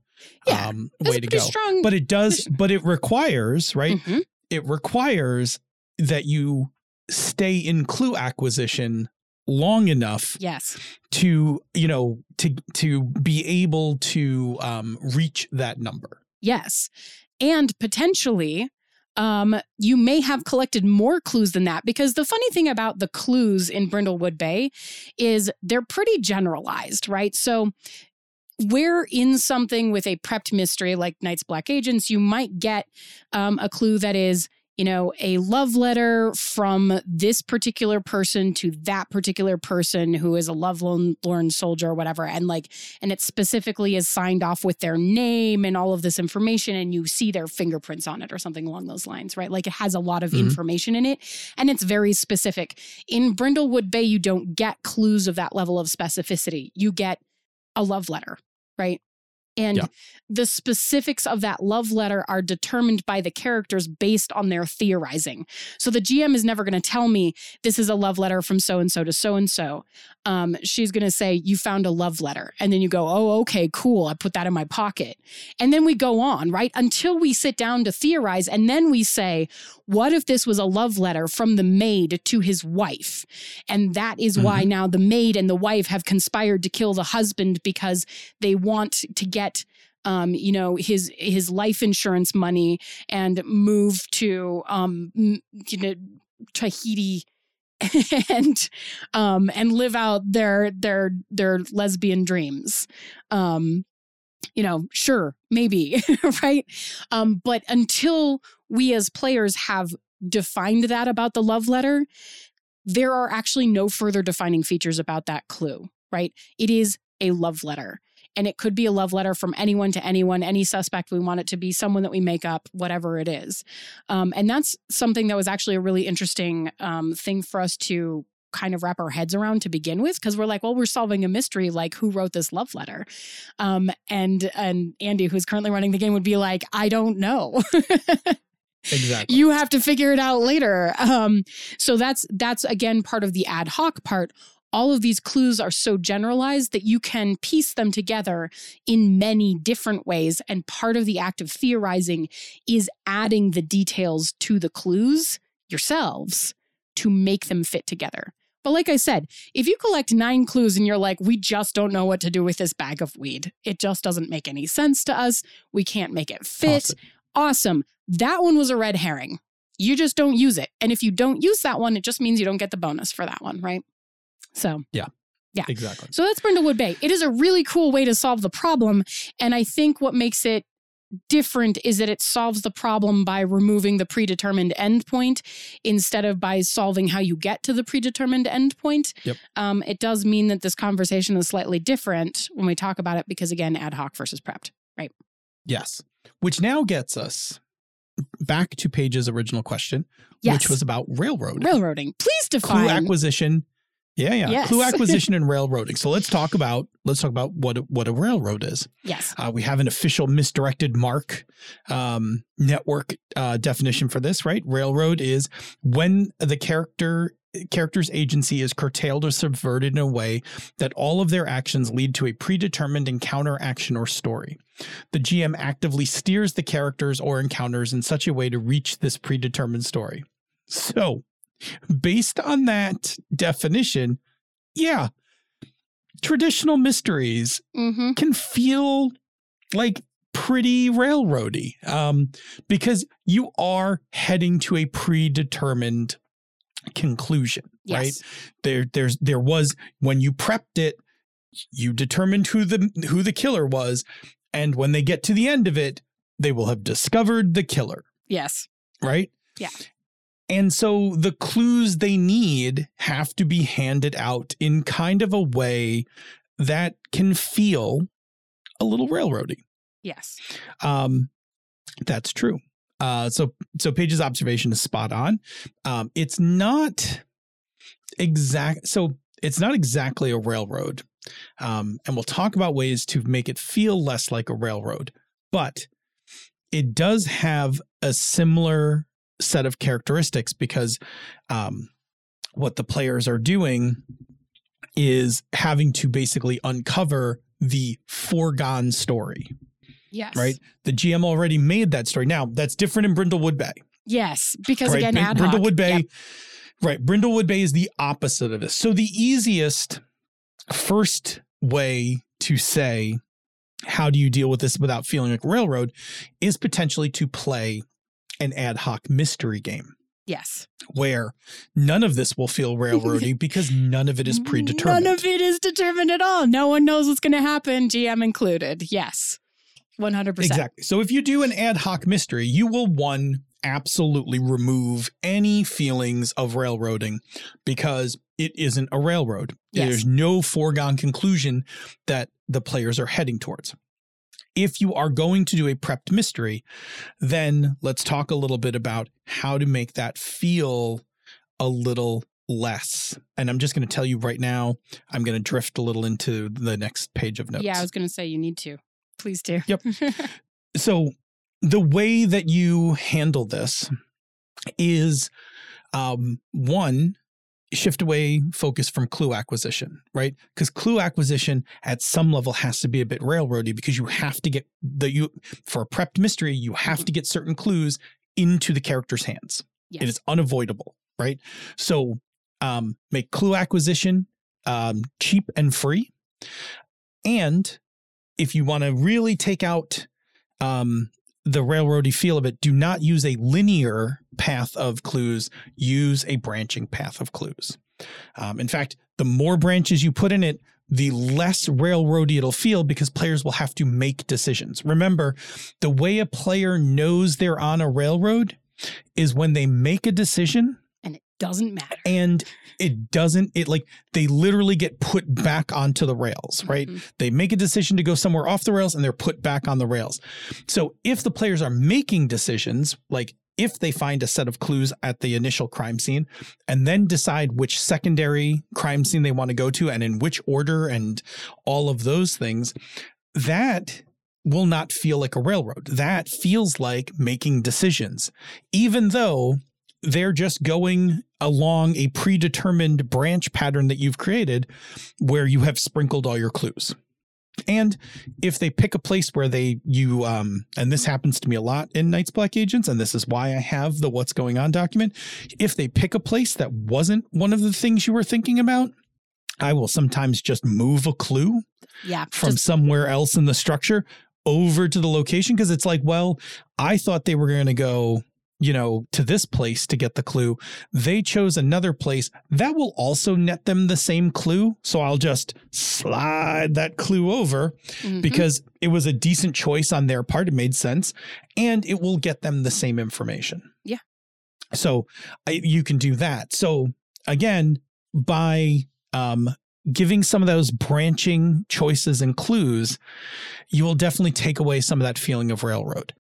Yeah, um, way to pretty go. strong But it does, but it requires, right? Mhm. It requires that you stay in clue acquisition long enough yes to, you know, to to be able to um, reach that number. yes and potentially um, you may have collected more clues than that because the funny thing about the clues in Brindlewood Bay is they're pretty generalized, right? So where in something with a prepped mystery like Night's Black Agents, you might get um, a clue that is, you know, a love letter from this particular person to that particular person who is a love lorn soldier or whatever. And like, and it specifically is signed off with their name and all of this information, and you see their fingerprints on it or something along those lines, right? Like it has a lot of Mhm. information in it and it's very specific. In Brindlewood Bay, you don't get clues of that level of specificity. You get a love letter, right? And Yeah. the specifics of that love letter are determined by the characters based on their theorizing. So the GM is never going to tell me this is a love letter from so and so to so and so. She's going to say, You found a love letter. And then you go, Oh, okay, cool. I put that in my pocket. And then we go on, right? Until we sit down to theorize. And then we say, What if this was a love letter from the maid to his wife? And that is why mm-hmm. now the maid and the wife have conspired to kill the husband because they want to get um, you know his his life insurance money and move to um, you know Tahiti and um, and live out their their their lesbian dreams. Um, you know, sure, maybe, right? Um, but until we as players have defined that about the love letter, there are actually no further defining features about that clue, right? It is a love letter. And it could be a love letter from anyone to anyone, any suspect. We want it to be, someone that we make up, whatever it is. Um, and that's something that was actually a really interesting um, thing for us to kind of wrap our heads around to begin with because we're like well we're solving a mystery like who wrote this love letter? Um and and andy who's currently running the game would be like i don't know. Exactly. you have to figure it out later. Um so that's that's again part of the ad hoc part all of these clues are so generalized that you can piece them together in many different ways and part of the act of theorizing is adding the details to the clues yourselves to make them fit together but like I said, if you collect nine clues and you're like, we just don't know what to do with this bag of weed, it just doesn't make any sense to us. We can't make it fit. Awesome. awesome. That one was a red herring. You just don't use it. And if you don't use that one, it just means you don't get the bonus for that one, right? So, yeah. Yeah. Exactly. so that's Brindlewood Bay. It is a really cool way to solve the problem. And I think what makes it different is that it solves the problem by removing the predetermined endpoint instead of by solving how you get to the predetermined endpoint. Yep. Um, it does mean that this conversation is slightly different when we talk about it because, again, ad hoc versus prepped. Right? Yes. Which now gets us back to Paige's original question, Yes. which was about railroad. railroading. Please clue define. acquisition. Yeah, yeah. Yes. Clue acquisition and railroading. So let's talk about let's talk about what a, what a railroad is. yes. Uh, we have an official misdirected mark um, network uh, definition for this, right? Railroad is when the character character's agency is curtailed or subverted in a way that all of their actions lead to a predetermined encounter, action, or story. The GM actively steers the characters or encounters in such a way to reach this predetermined story. So, based on that definition, yeah, traditional mysteries Mm-hmm. can feel like pretty railroady um, because you are heading to a predetermined conclusion, right? There, there's, there was when you prepped it, you determined who the who the killer was, and when they get to the end of it, they will have discovered the killer, Yes. right? Yeah. And so the clues they need have to be handed out in kind of a way that can feel a little railroady. Yes. Um, that's true. Uh, so so Paige's observation is spot on. Um, it's not exact. So it's not exactly a railroad, um, and we'll talk about ways to make it feel less like a railroad, but it does have a similar set of characteristics because um, what the players are doing is having to basically uncover the foregone story, Yes. right? The GM already made that story. Now, that's different in Brindlewood Bay. Yes. Because right? again, ad hoc. Brindlewood Bay, Yep. right? Brindlewood Bay is the opposite of this. So the easiest first way to say how do you deal with this without feeling like railroad is potentially to play an ad hoc mystery game Yes. where none of this will feel railroady because none of it is predetermined. None of it is determined at all. No one knows what's going to happen, GM included. Yes. 100%. Exactly. So if you do an ad hoc mystery, you will one absolutely remove any feelings of railroading because it isn't a railroad. Yes. There's no foregone conclusion that the players are heading towards. If you are going to do a prepped mystery, then let's talk a little bit about how to make that feel a little less. And I'm just going to tell you right now, I'm going to drift a little into the next page of notes. Yeah, I was going to say you need to. Please do. Yep. so the way that you handle this is um, one shift away focus from clue acquisition right? Because clue acquisition at some level has to be a bit railroady because you have to get the you for a prepped mystery you have to get certain clues into the character's hands. Yes. it is unavoidable right? So um, make clue acquisition um, cheap and free. And if you want to really take out um, the railroady feel of it do not use a linear path of clues use a branching path of clues. Um, in fact the more branches you put in it the less railroady it'll feel because players will have to make decisions. Remember the way a player knows they're on a railroad is when they make a decision doesn't matter. and it doesn't it like they literally get put back onto the rails right Mhm. they make a decision to go somewhere off the rails and they're put back on the rails so if the players are making decisions like if they find a set of clues at the initial crime scene and then decide which secondary crime scene they want to go to and in which order and all of those things that will not feel like a railroad that feels like making decisions even though they're just going along a predetermined branch pattern that you've created where you have sprinkled all your clues. And if they pick a place where they you um and this happens to me a lot in Night's Black Agents and this is why I have the what's going on document, if they pick a place that wasn't one of the things you were thinking about, I will sometimes just move a clue Yeah. from just- somewhere else in the structure over to the location because it's like, well, I thought they were going to go, you know, to this place to get the clue. They chose another place that will also net them the same clue. So I'll just slide that clue over Mhm. because it was a decent choice on their part. It made sense and it will get them the same information. Yeah. So I, you can do that. So again, by um, giving some of those branching choices and clues, you will definitely take away some of that feeling of railroad.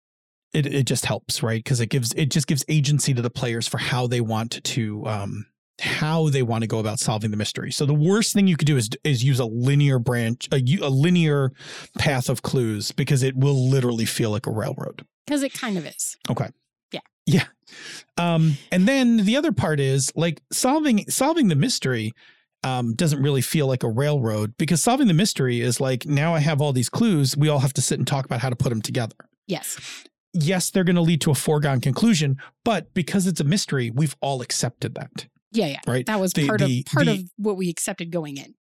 It, it just helps, right? Because it gives it just gives agency to the players for how they want to um, how they want to go about solving the mystery. So the worst thing you could do is is use a linear branch, a linear path of clues because it will literally feel like a railroad. Because it kind of is. Okay. Yeah. Yeah. Um, and then the other part is like solving solving the mystery um, doesn't really feel like a railroad because solving the mystery is like now I have all these clues. We all have to sit and talk about how to put them together. Yes. Yes, they're going to lead to a foregone conclusion, but because it's a mystery, we've all accepted that. Yeah, yeah. Right. That was The- part the- of part the- of what we accepted going in.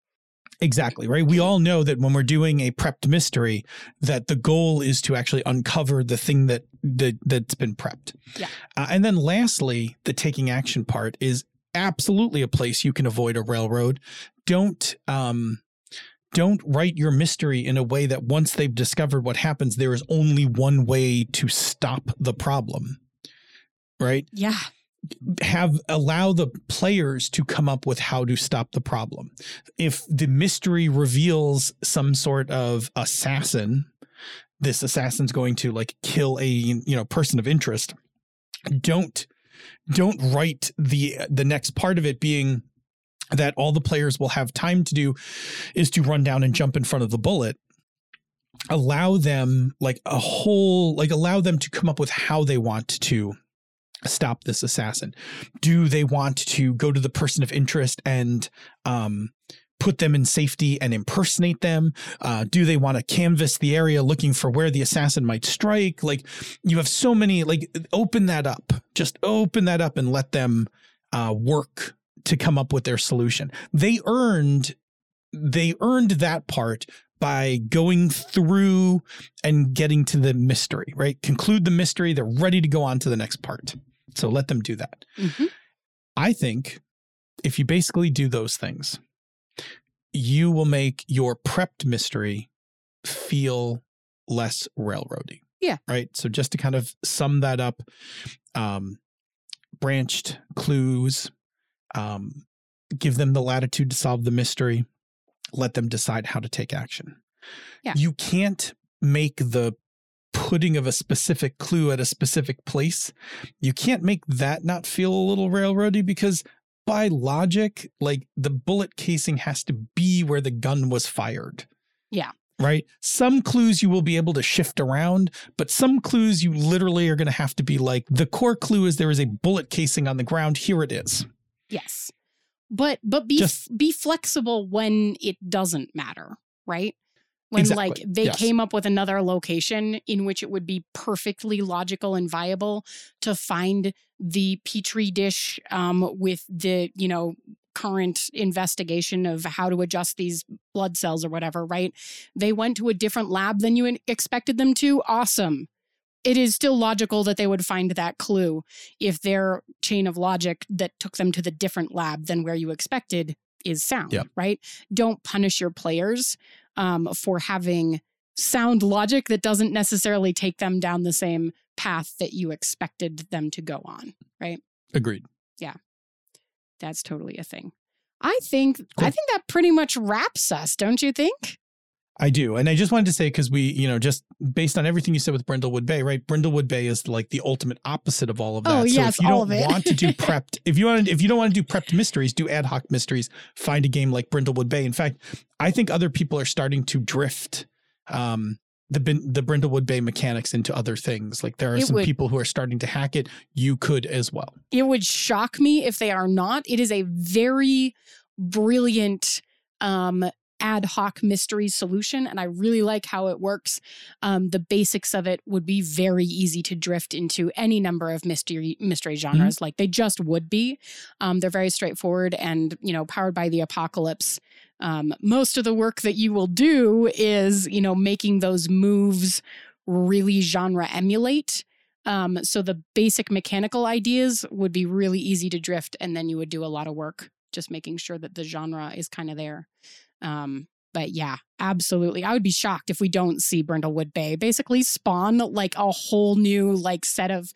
Exactly, right? We all know that when we're doing a prepped mystery that the goal is to actually uncover the thing that that that's been prepped. Yeah. Uh, and then lastly, the taking action part is absolutely a place you can avoid a railroad. Don't um don't write your mystery in a way that once they've discovered what happens there is only one way to stop the problem. Right? Yeah. have allow the players to come up with how to stop the problem. If the mystery reveals some sort of assassin, this assassin's going to like kill a you know person of interest. Don't don't write the the next part of it being that all the players will have time to do is to run down and jump in front of the bullet allow them like a whole like allow them to come up with how they want to stop this assassin. Do they want to go to the person of interest and um put them in safety and impersonate them? Uh, do they want to canvass the area looking for where the assassin might strike? Like you have so many like open that up. Just open that up and let them uh, work to come up with their solution they earned they earned that part by going through and getting to the mystery, right? Conclude the mystery. They're ready to go on to the next part. So let them do that. Mhm. I think if you basically do those things, you will make your prepped mystery feel less railroady. Yeah. Right. So just to kind of sum that up, um, branched clues, um, give them the latitude to solve the mystery, let them decide how to take action. Yeah. You can't make the putting of a specific clue at a specific place. You can't make that not feel a little railroady because by logic, like the bullet casing has to be where the gun was fired. Yeah. Right. Some clues you will be able to shift around, but some clues you literally are going to have to be like the core clue is there is a bullet casing on the ground. Here it is. Yes. But but be Just- be flexible when it doesn't matter, right? When Exactly, like they yes. came up with another location in which it would be perfectly logical and viable to find the petri dish um, with the you know current investigation of how to adjust these blood cells or whatever, right? They went to a different lab than you expected them to. Awesome. It is still logical that they would find that clue if their chain of logic that took them to the different lab than where you expected is sound, Yep. right? Don't punish your players um, for having sound logic that doesn't necessarily take them down the same path that you expected them to go on. Right? Agreed. Yeah. That's totally a thing. I think I think that pretty much wraps us, don't you think? I do. And I just wanted to say, because we, you know, just based on everything you said with Brindlewood Bay, right? Brindlewood Bay is like the ultimate opposite of all of that. Oh, so yes, if you don't want to do prepped, if you want to, if you don't want to do prepped mysteries, do ad hoc mysteries, find a game like Brindlewood Bay. In fact, I think other people are starting to drift um the the Brindlewood Bay mechanics into other things. Like there are It some would- people who are starting to hack it. You could as well. It would shock me if they are not. It is a very brilliant um ad hoc mystery solution and I really like how it works. Um the basics of it would be very easy to drift into any number of mystery mystery genres like they just would be. Um they're very straightforward and, you know, powered by the apocalypse. Um most of the work that you will do is, you know, making those moves really genre emulate. Um, so the basic mechanical ideas would be really easy to drift, and then you would do a lot of work just making sure that the genre is kind of there. Um, but yeah, absolutely. I would be shocked if we don't see Brindlewood Bay basically spawn like a whole new like set of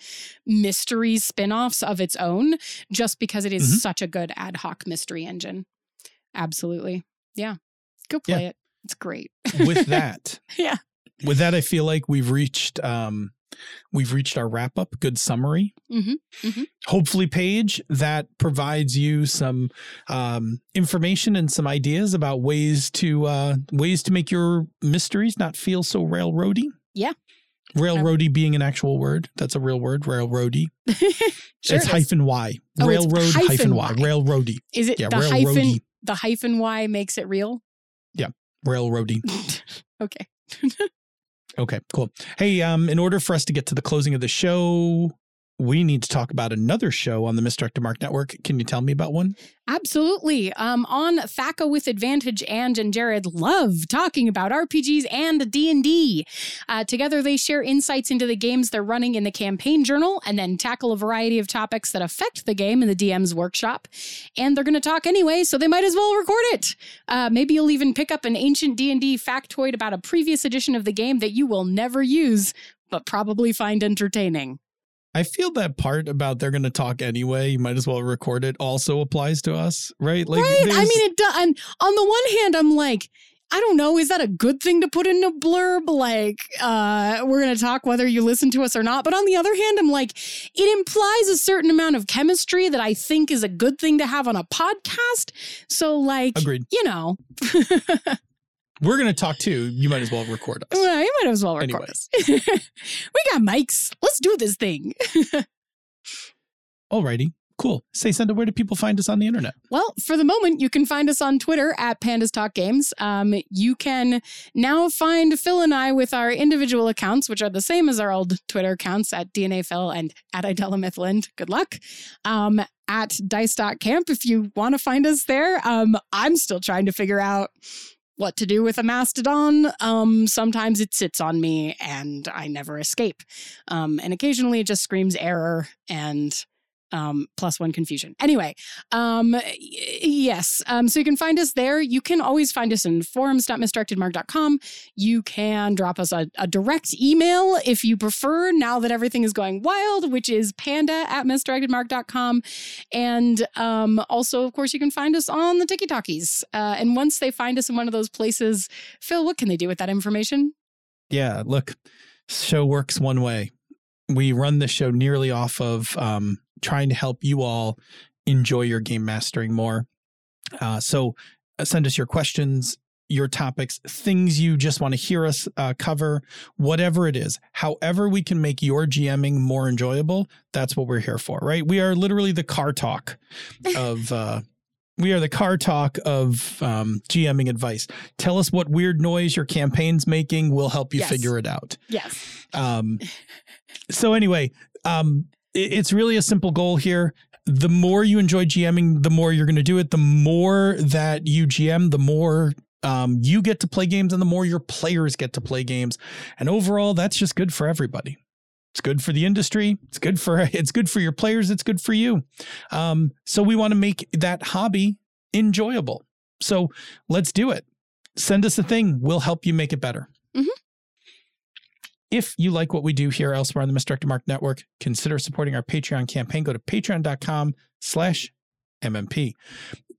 mystery spin-offs of its own just because it is Mhm. such a good ad hoc mystery engine. Absolutely. Yeah. Go play it. It's great. With that, Yeah. with that, I feel like we've reached um we've reached our wrap up. Good summary. Mhm, mhm. Hopefully, Paige, that provides you some um, information and some ideas about ways to uh, ways to make your mysteries not feel so railroady. Yeah. Railroady being an actual word. That's a real word. Railroady. Sure it's hyphen Y. Oh, Railroad hyphen, hyphen Y. Y. Railroady. Is it Yeah, the hyphen railroady. the hyphen Y makes it real? Yeah. Railroady. okay. Okay, cool. Hey, um, in order for us to get to the closing of the show, we need to talk about another show on the Misdirected Mark Network. Can you tell me about one? Absolutely. Um, on Thaca with Advantage, and and Jared love talking about RPGs and D and D. Uh, Together, they share insights into the games they're running in the campaign journal, and then tackle a variety of topics that affect the game in the DM's workshop. And they're going to talk anyway, so they might as well record it. Uh, maybe you'll even pick up an ancient D and D factoid about a previous edition of the game that you will never use, but probably find entertaining. I feel that part about they're going to talk anyway. You might as well record it. Also applies to us, right? Like, right. I mean, it does. And on the one hand, I'm like, I don't know, is that a good thing to put in a blurb? Like, uh, we're going to talk whether you listen to us or not. But on the other hand, I'm like, it implies a certain amount of chemistry that I think is a good thing to have on a podcast. So, like, Agreed. you know, We're going to talk too. You might as well record us. well, you might as well record Anyway. us. we got mics. Let's do this thing. Alrighty. Cool. Say, Senda, where do people find us on the internet? Well, for the moment, you can find us on Twitter at Pandas Talk Games. Um, you can now find Phil and I with our individual accounts, which are the same as our old Twitter accounts at DNA Phil and at Idella Mythland. Good luck. Um, at Dice.camp if you want to find us there. Um, I'm still trying to figure out what to do with a mastodon. Um, sometimes it sits on me and I never escape. Um, and occasionally it just screams error and um, plus one confusion. Anyway, um, y- yes. Um, so you can find us there. You can always find us in forums.misdirectedmark.com. You can drop us a, a direct email if you prefer, now that everything is going wild, which is panda at misdirectedmark.com. And um, also, of course, you can find us on the Tiki Talkies. Uh, and once they find us in one of those places, Phil, what can they do with that information? Yeah, look, show works one way. We run the show nearly off of um, trying to help you all enjoy your game mastering more. Uh, so uh, send us your questions, your topics, things you just want to hear us uh, cover, whatever it is. However, we can make your GMing more enjoyable, that's what we're here for, right? We are literally the car talk of. Uh, we are the car talk of um, GMing advice. Tell us what weird noise your campaign's making. We'll help you Yes. figure it out. Yes. Um, so anyway, um, it's really a simple goal here. The more you enjoy GMing, the more you're going to do it. The more that you GM, the more um, you get to play games, and the more your players get to play games. And overall, that's just good for everybody. It's good for the industry. It's good for it's good for your players. It's good for you. Um, so we want to make that hobby enjoyable. So let's do it. Send us a thing. We'll help you make it better. Mhm. If you like what we do here elsewhere on the Misdirected Mark Network, consider supporting our Patreon campaign. Go to patreon.com slash MMP.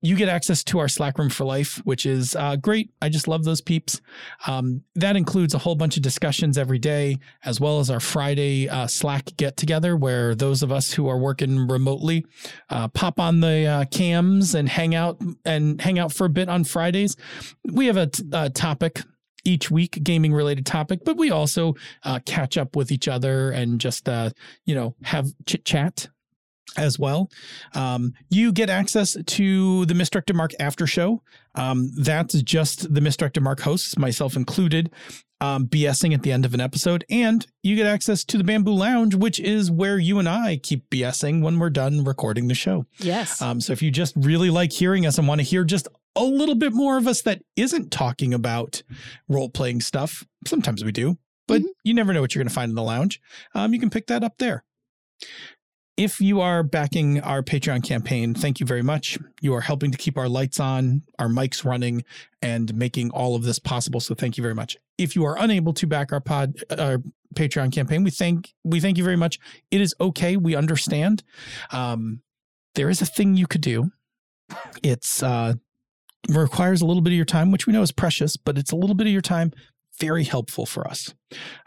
You get access to our Slack room for life, which is uh, great. I just love those peeps. Um, that includes a whole bunch of discussions every day, as well as our Friday uh, Slack get together, where those of us who are working remotely uh, pop on the uh, cams and hang out and hang out for a bit on Fridays. We have a, t- a topic each week, gaming related topic, but we also uh, catch up with each other and just uh, you know have chit chat as well. Um, you get access to the Misdirected Mark after show. Um, that's just the Misdirected Mark hosts, myself included, um, BSing at the end of an episode. And you get access to the Bamboo Lounge, which is where you and I keep BSing when we're done recording the show. Yes. Um, so if you just really like hearing us and want to hear just a little bit more of us that isn't talking about role playing stuff, sometimes we do, but Mhm. you never know what you're going to find in the lounge. Um, you can pick that up there. If you are backing our Patreon campaign, thank you very much. You are helping to keep our lights on, our mics running, and making all of this possible. So thank you very much. If you are unable to back our pod, our Patreon campaign, we thank we thank you very much. It is okay. We understand. Um, there is a thing you could do. It's uh, requires a little bit of your time, which we know is precious, but it's a little bit of your time. Very helpful for us.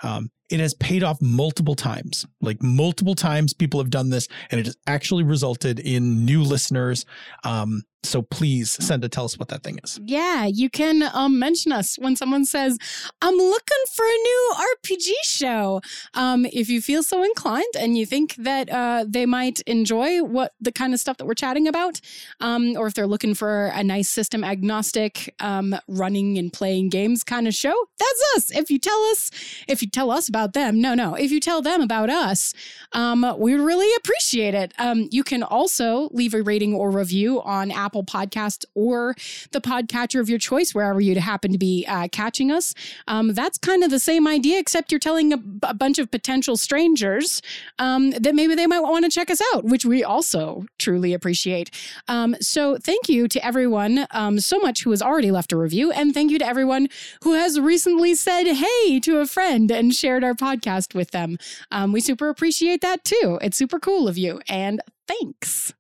Um, it has paid off multiple times. Like multiple times, people have done this, and it has actually resulted in new listeners. Um, so please send to tell us what that thing is. Yeah, you can um, mention us when someone says, I'm looking for a new RPG show. Um, if you feel so inclined and you think that uh, they might enjoy what the kind of stuff that we're chatting about, um, or if they're looking for a nice system agnostic um, running and playing games kind of show, that's us. If you tell us, if you tell us about them, no, no, if you tell them about us, um, we really appreciate it. Um, you can also leave a rating or review on Apple Podcasts or the podcatcher of your choice, wherever you'd happen to be uh, catching us. Um, that's kind of the same idea, except you're telling a, a bunch of potential strangers um, that maybe they might want to check us out, which we also truly appreciate. Um, so thank you to everyone um, so much who has already left a review, and thank you to everyone who has recently said hey to a friend and shared our podcast with them. Um, we super appreciate that too. It's super cool of you, and thanks.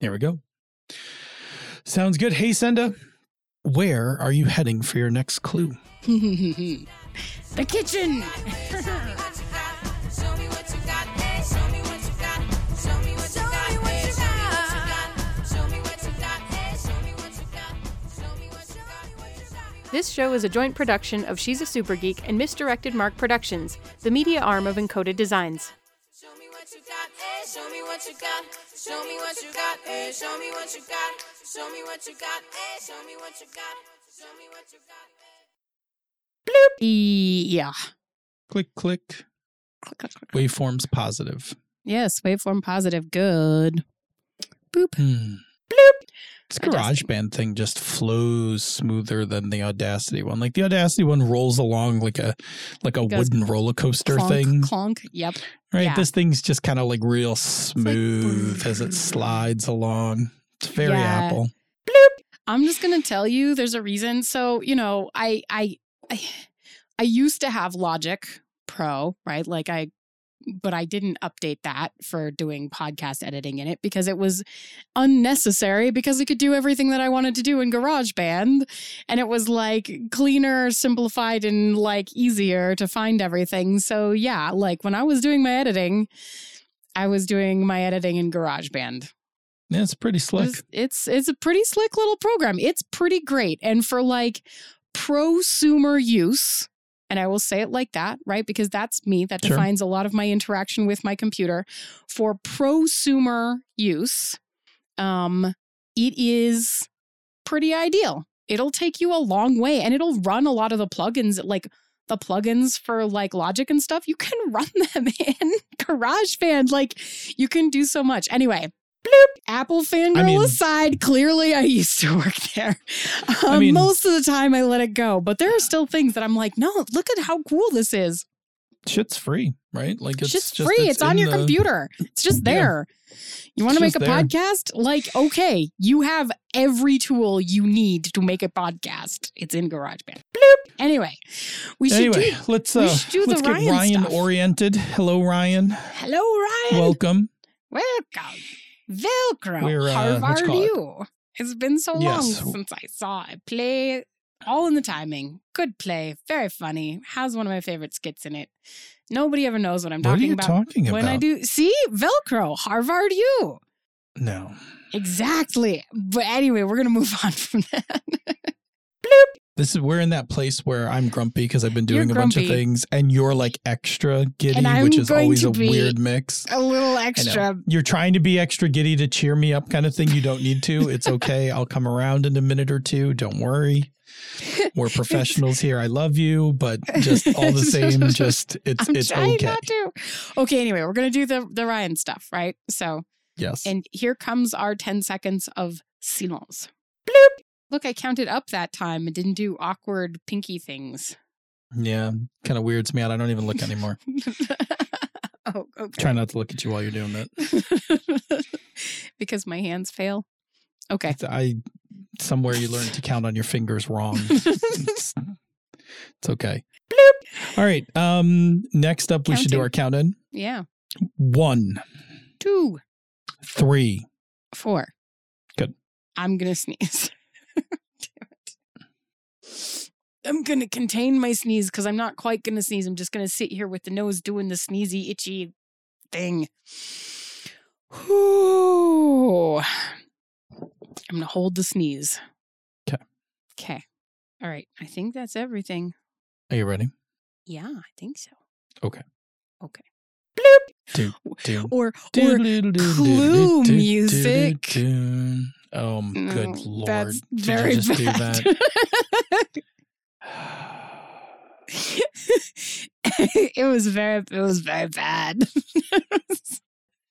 There we go. Sounds good. Hey, Senda, where are you heading for your next clue? the kitchen. This show is a joint production of She's a Super Geek and Misdirected Mark Productions, the media arm of Encoded Designs. Show me what you got. Hey, show me what you got. Show me what you got. Hey, show me what you got. Show me what you got. Hey, show me what you got. Show me what you got. Yeah. Click, click. Click, click, click. Waveforms positive. Yes, waveform positive. Good. Boop. Hmm. This. GarageBand thing just flows smoother than the Audacity one. Like the Audacity one rolls along like a like a wooden roller coaster Clonk, thing, Clonk. Yep. right? yeah. This thing's just kind of like real smooth as it slides along. It's very Yeah. Apple. Bloop. I'm just gonna tell you there's a reason. So, you know, I I I I used to have Logic Pro, right? Like I but I didn't update that for doing podcast editing in it because it was unnecessary because it could do everything that I wanted to do in GarageBand and it was like cleaner, simplified and like easier to find everything. So, yeah, like when I was doing my editing, I was doing my editing in GarageBand. Yeah, it's pretty slick. It's, it's it's a pretty slick little program. It's pretty great. And for like prosumer use, and I will say it like that, right? Because that's me. That Sure. defines a lot of my interaction with my computer. For prosumer use, um, it is pretty ideal. It'll take you a long way and it'll run a lot of the plugins like the plugins for like Logic and stuff, you can run them in GarageBand. Like you can do so much. Anyway, bloop. Apple fangirl I mean- aside, clearly I used to work there. Um, mean- most of the time I let it go, but there are still things that I'm like, no, look at how cool this is. Shit's free, right? Like it's Shit's just, free. It's, on your the- computer. It's just Yeah. there. You want to make a there. podcast? Like, okay, you have every tool you need to make a podcast. It's in GarageBand. Bloop. Anyway, we should Anyway, do. let's uh do let's get Ryan Ryan oriented. Hello, Ryan. Hello, Ryan. Welcome. Welcome. Velcro. We're, uh, How what you it? you? It's been so long since I saw a play. All in the timing. Good play. Very funny. Has one of my favorite skits in it. Nobody ever knows what I'm What are talking you about. talking when I do see Velcro, Harvard U. No. Exactly. But anyway, we're gonna move on from that. This is we're in that place where I'm grumpy because I've been doing a bunch of things, and you're like extra giddy, which is always a weird mix. a little extra. You're trying to be extra giddy to cheer me up, kind of thing. You don't need to. It's okay. I'll come around in a minute or two. Don't worry. We're professionals here. I love you, but just all the same, just it's I'm it's trying okay. not to. Okay, anyway, we're gonna do the the Ryan stuff, right? So Yes. And here comes our 10 seconds of silence. Bloop. Look, I counted up that time and didn't do awkward pinky things. yeah. Kind of weirds me out. I don't even look anymore. oh, okay. Try not to look at you while you're doing that. because my hands fail. Okay. I somewhere you learn to count on your fingers wrong. it's, it's okay. All right. Um. Next up, we should do our count in. yeah. One, Two, three. four. Good. I'm going to sneeze. I'm going to contain my sneeze because I'm not quite going to sneeze. I'm just going to sit here with the nose doing the sneezy, itchy thing. Ooh. I'm going to hold the sneeze. Okay. Okay. All right. I think that's everything. Are you ready? Yeah, I think so. Okay. Okay. Bloop. Do, do, or do, or do, clue music. Oh, good mm, lord! That's Did very you just bad. do that? it was very it was very bad.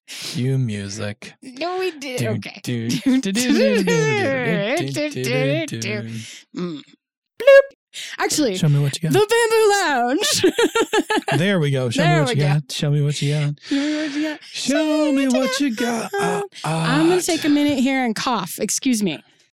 Cue music. No, we did. Okay. Actually, show me what you got. The Bamboo Lounge. there we go. Show there me what you go. got. Show me what you got. Show me what you got. I'm gonna take a minute here and cough. Excuse me.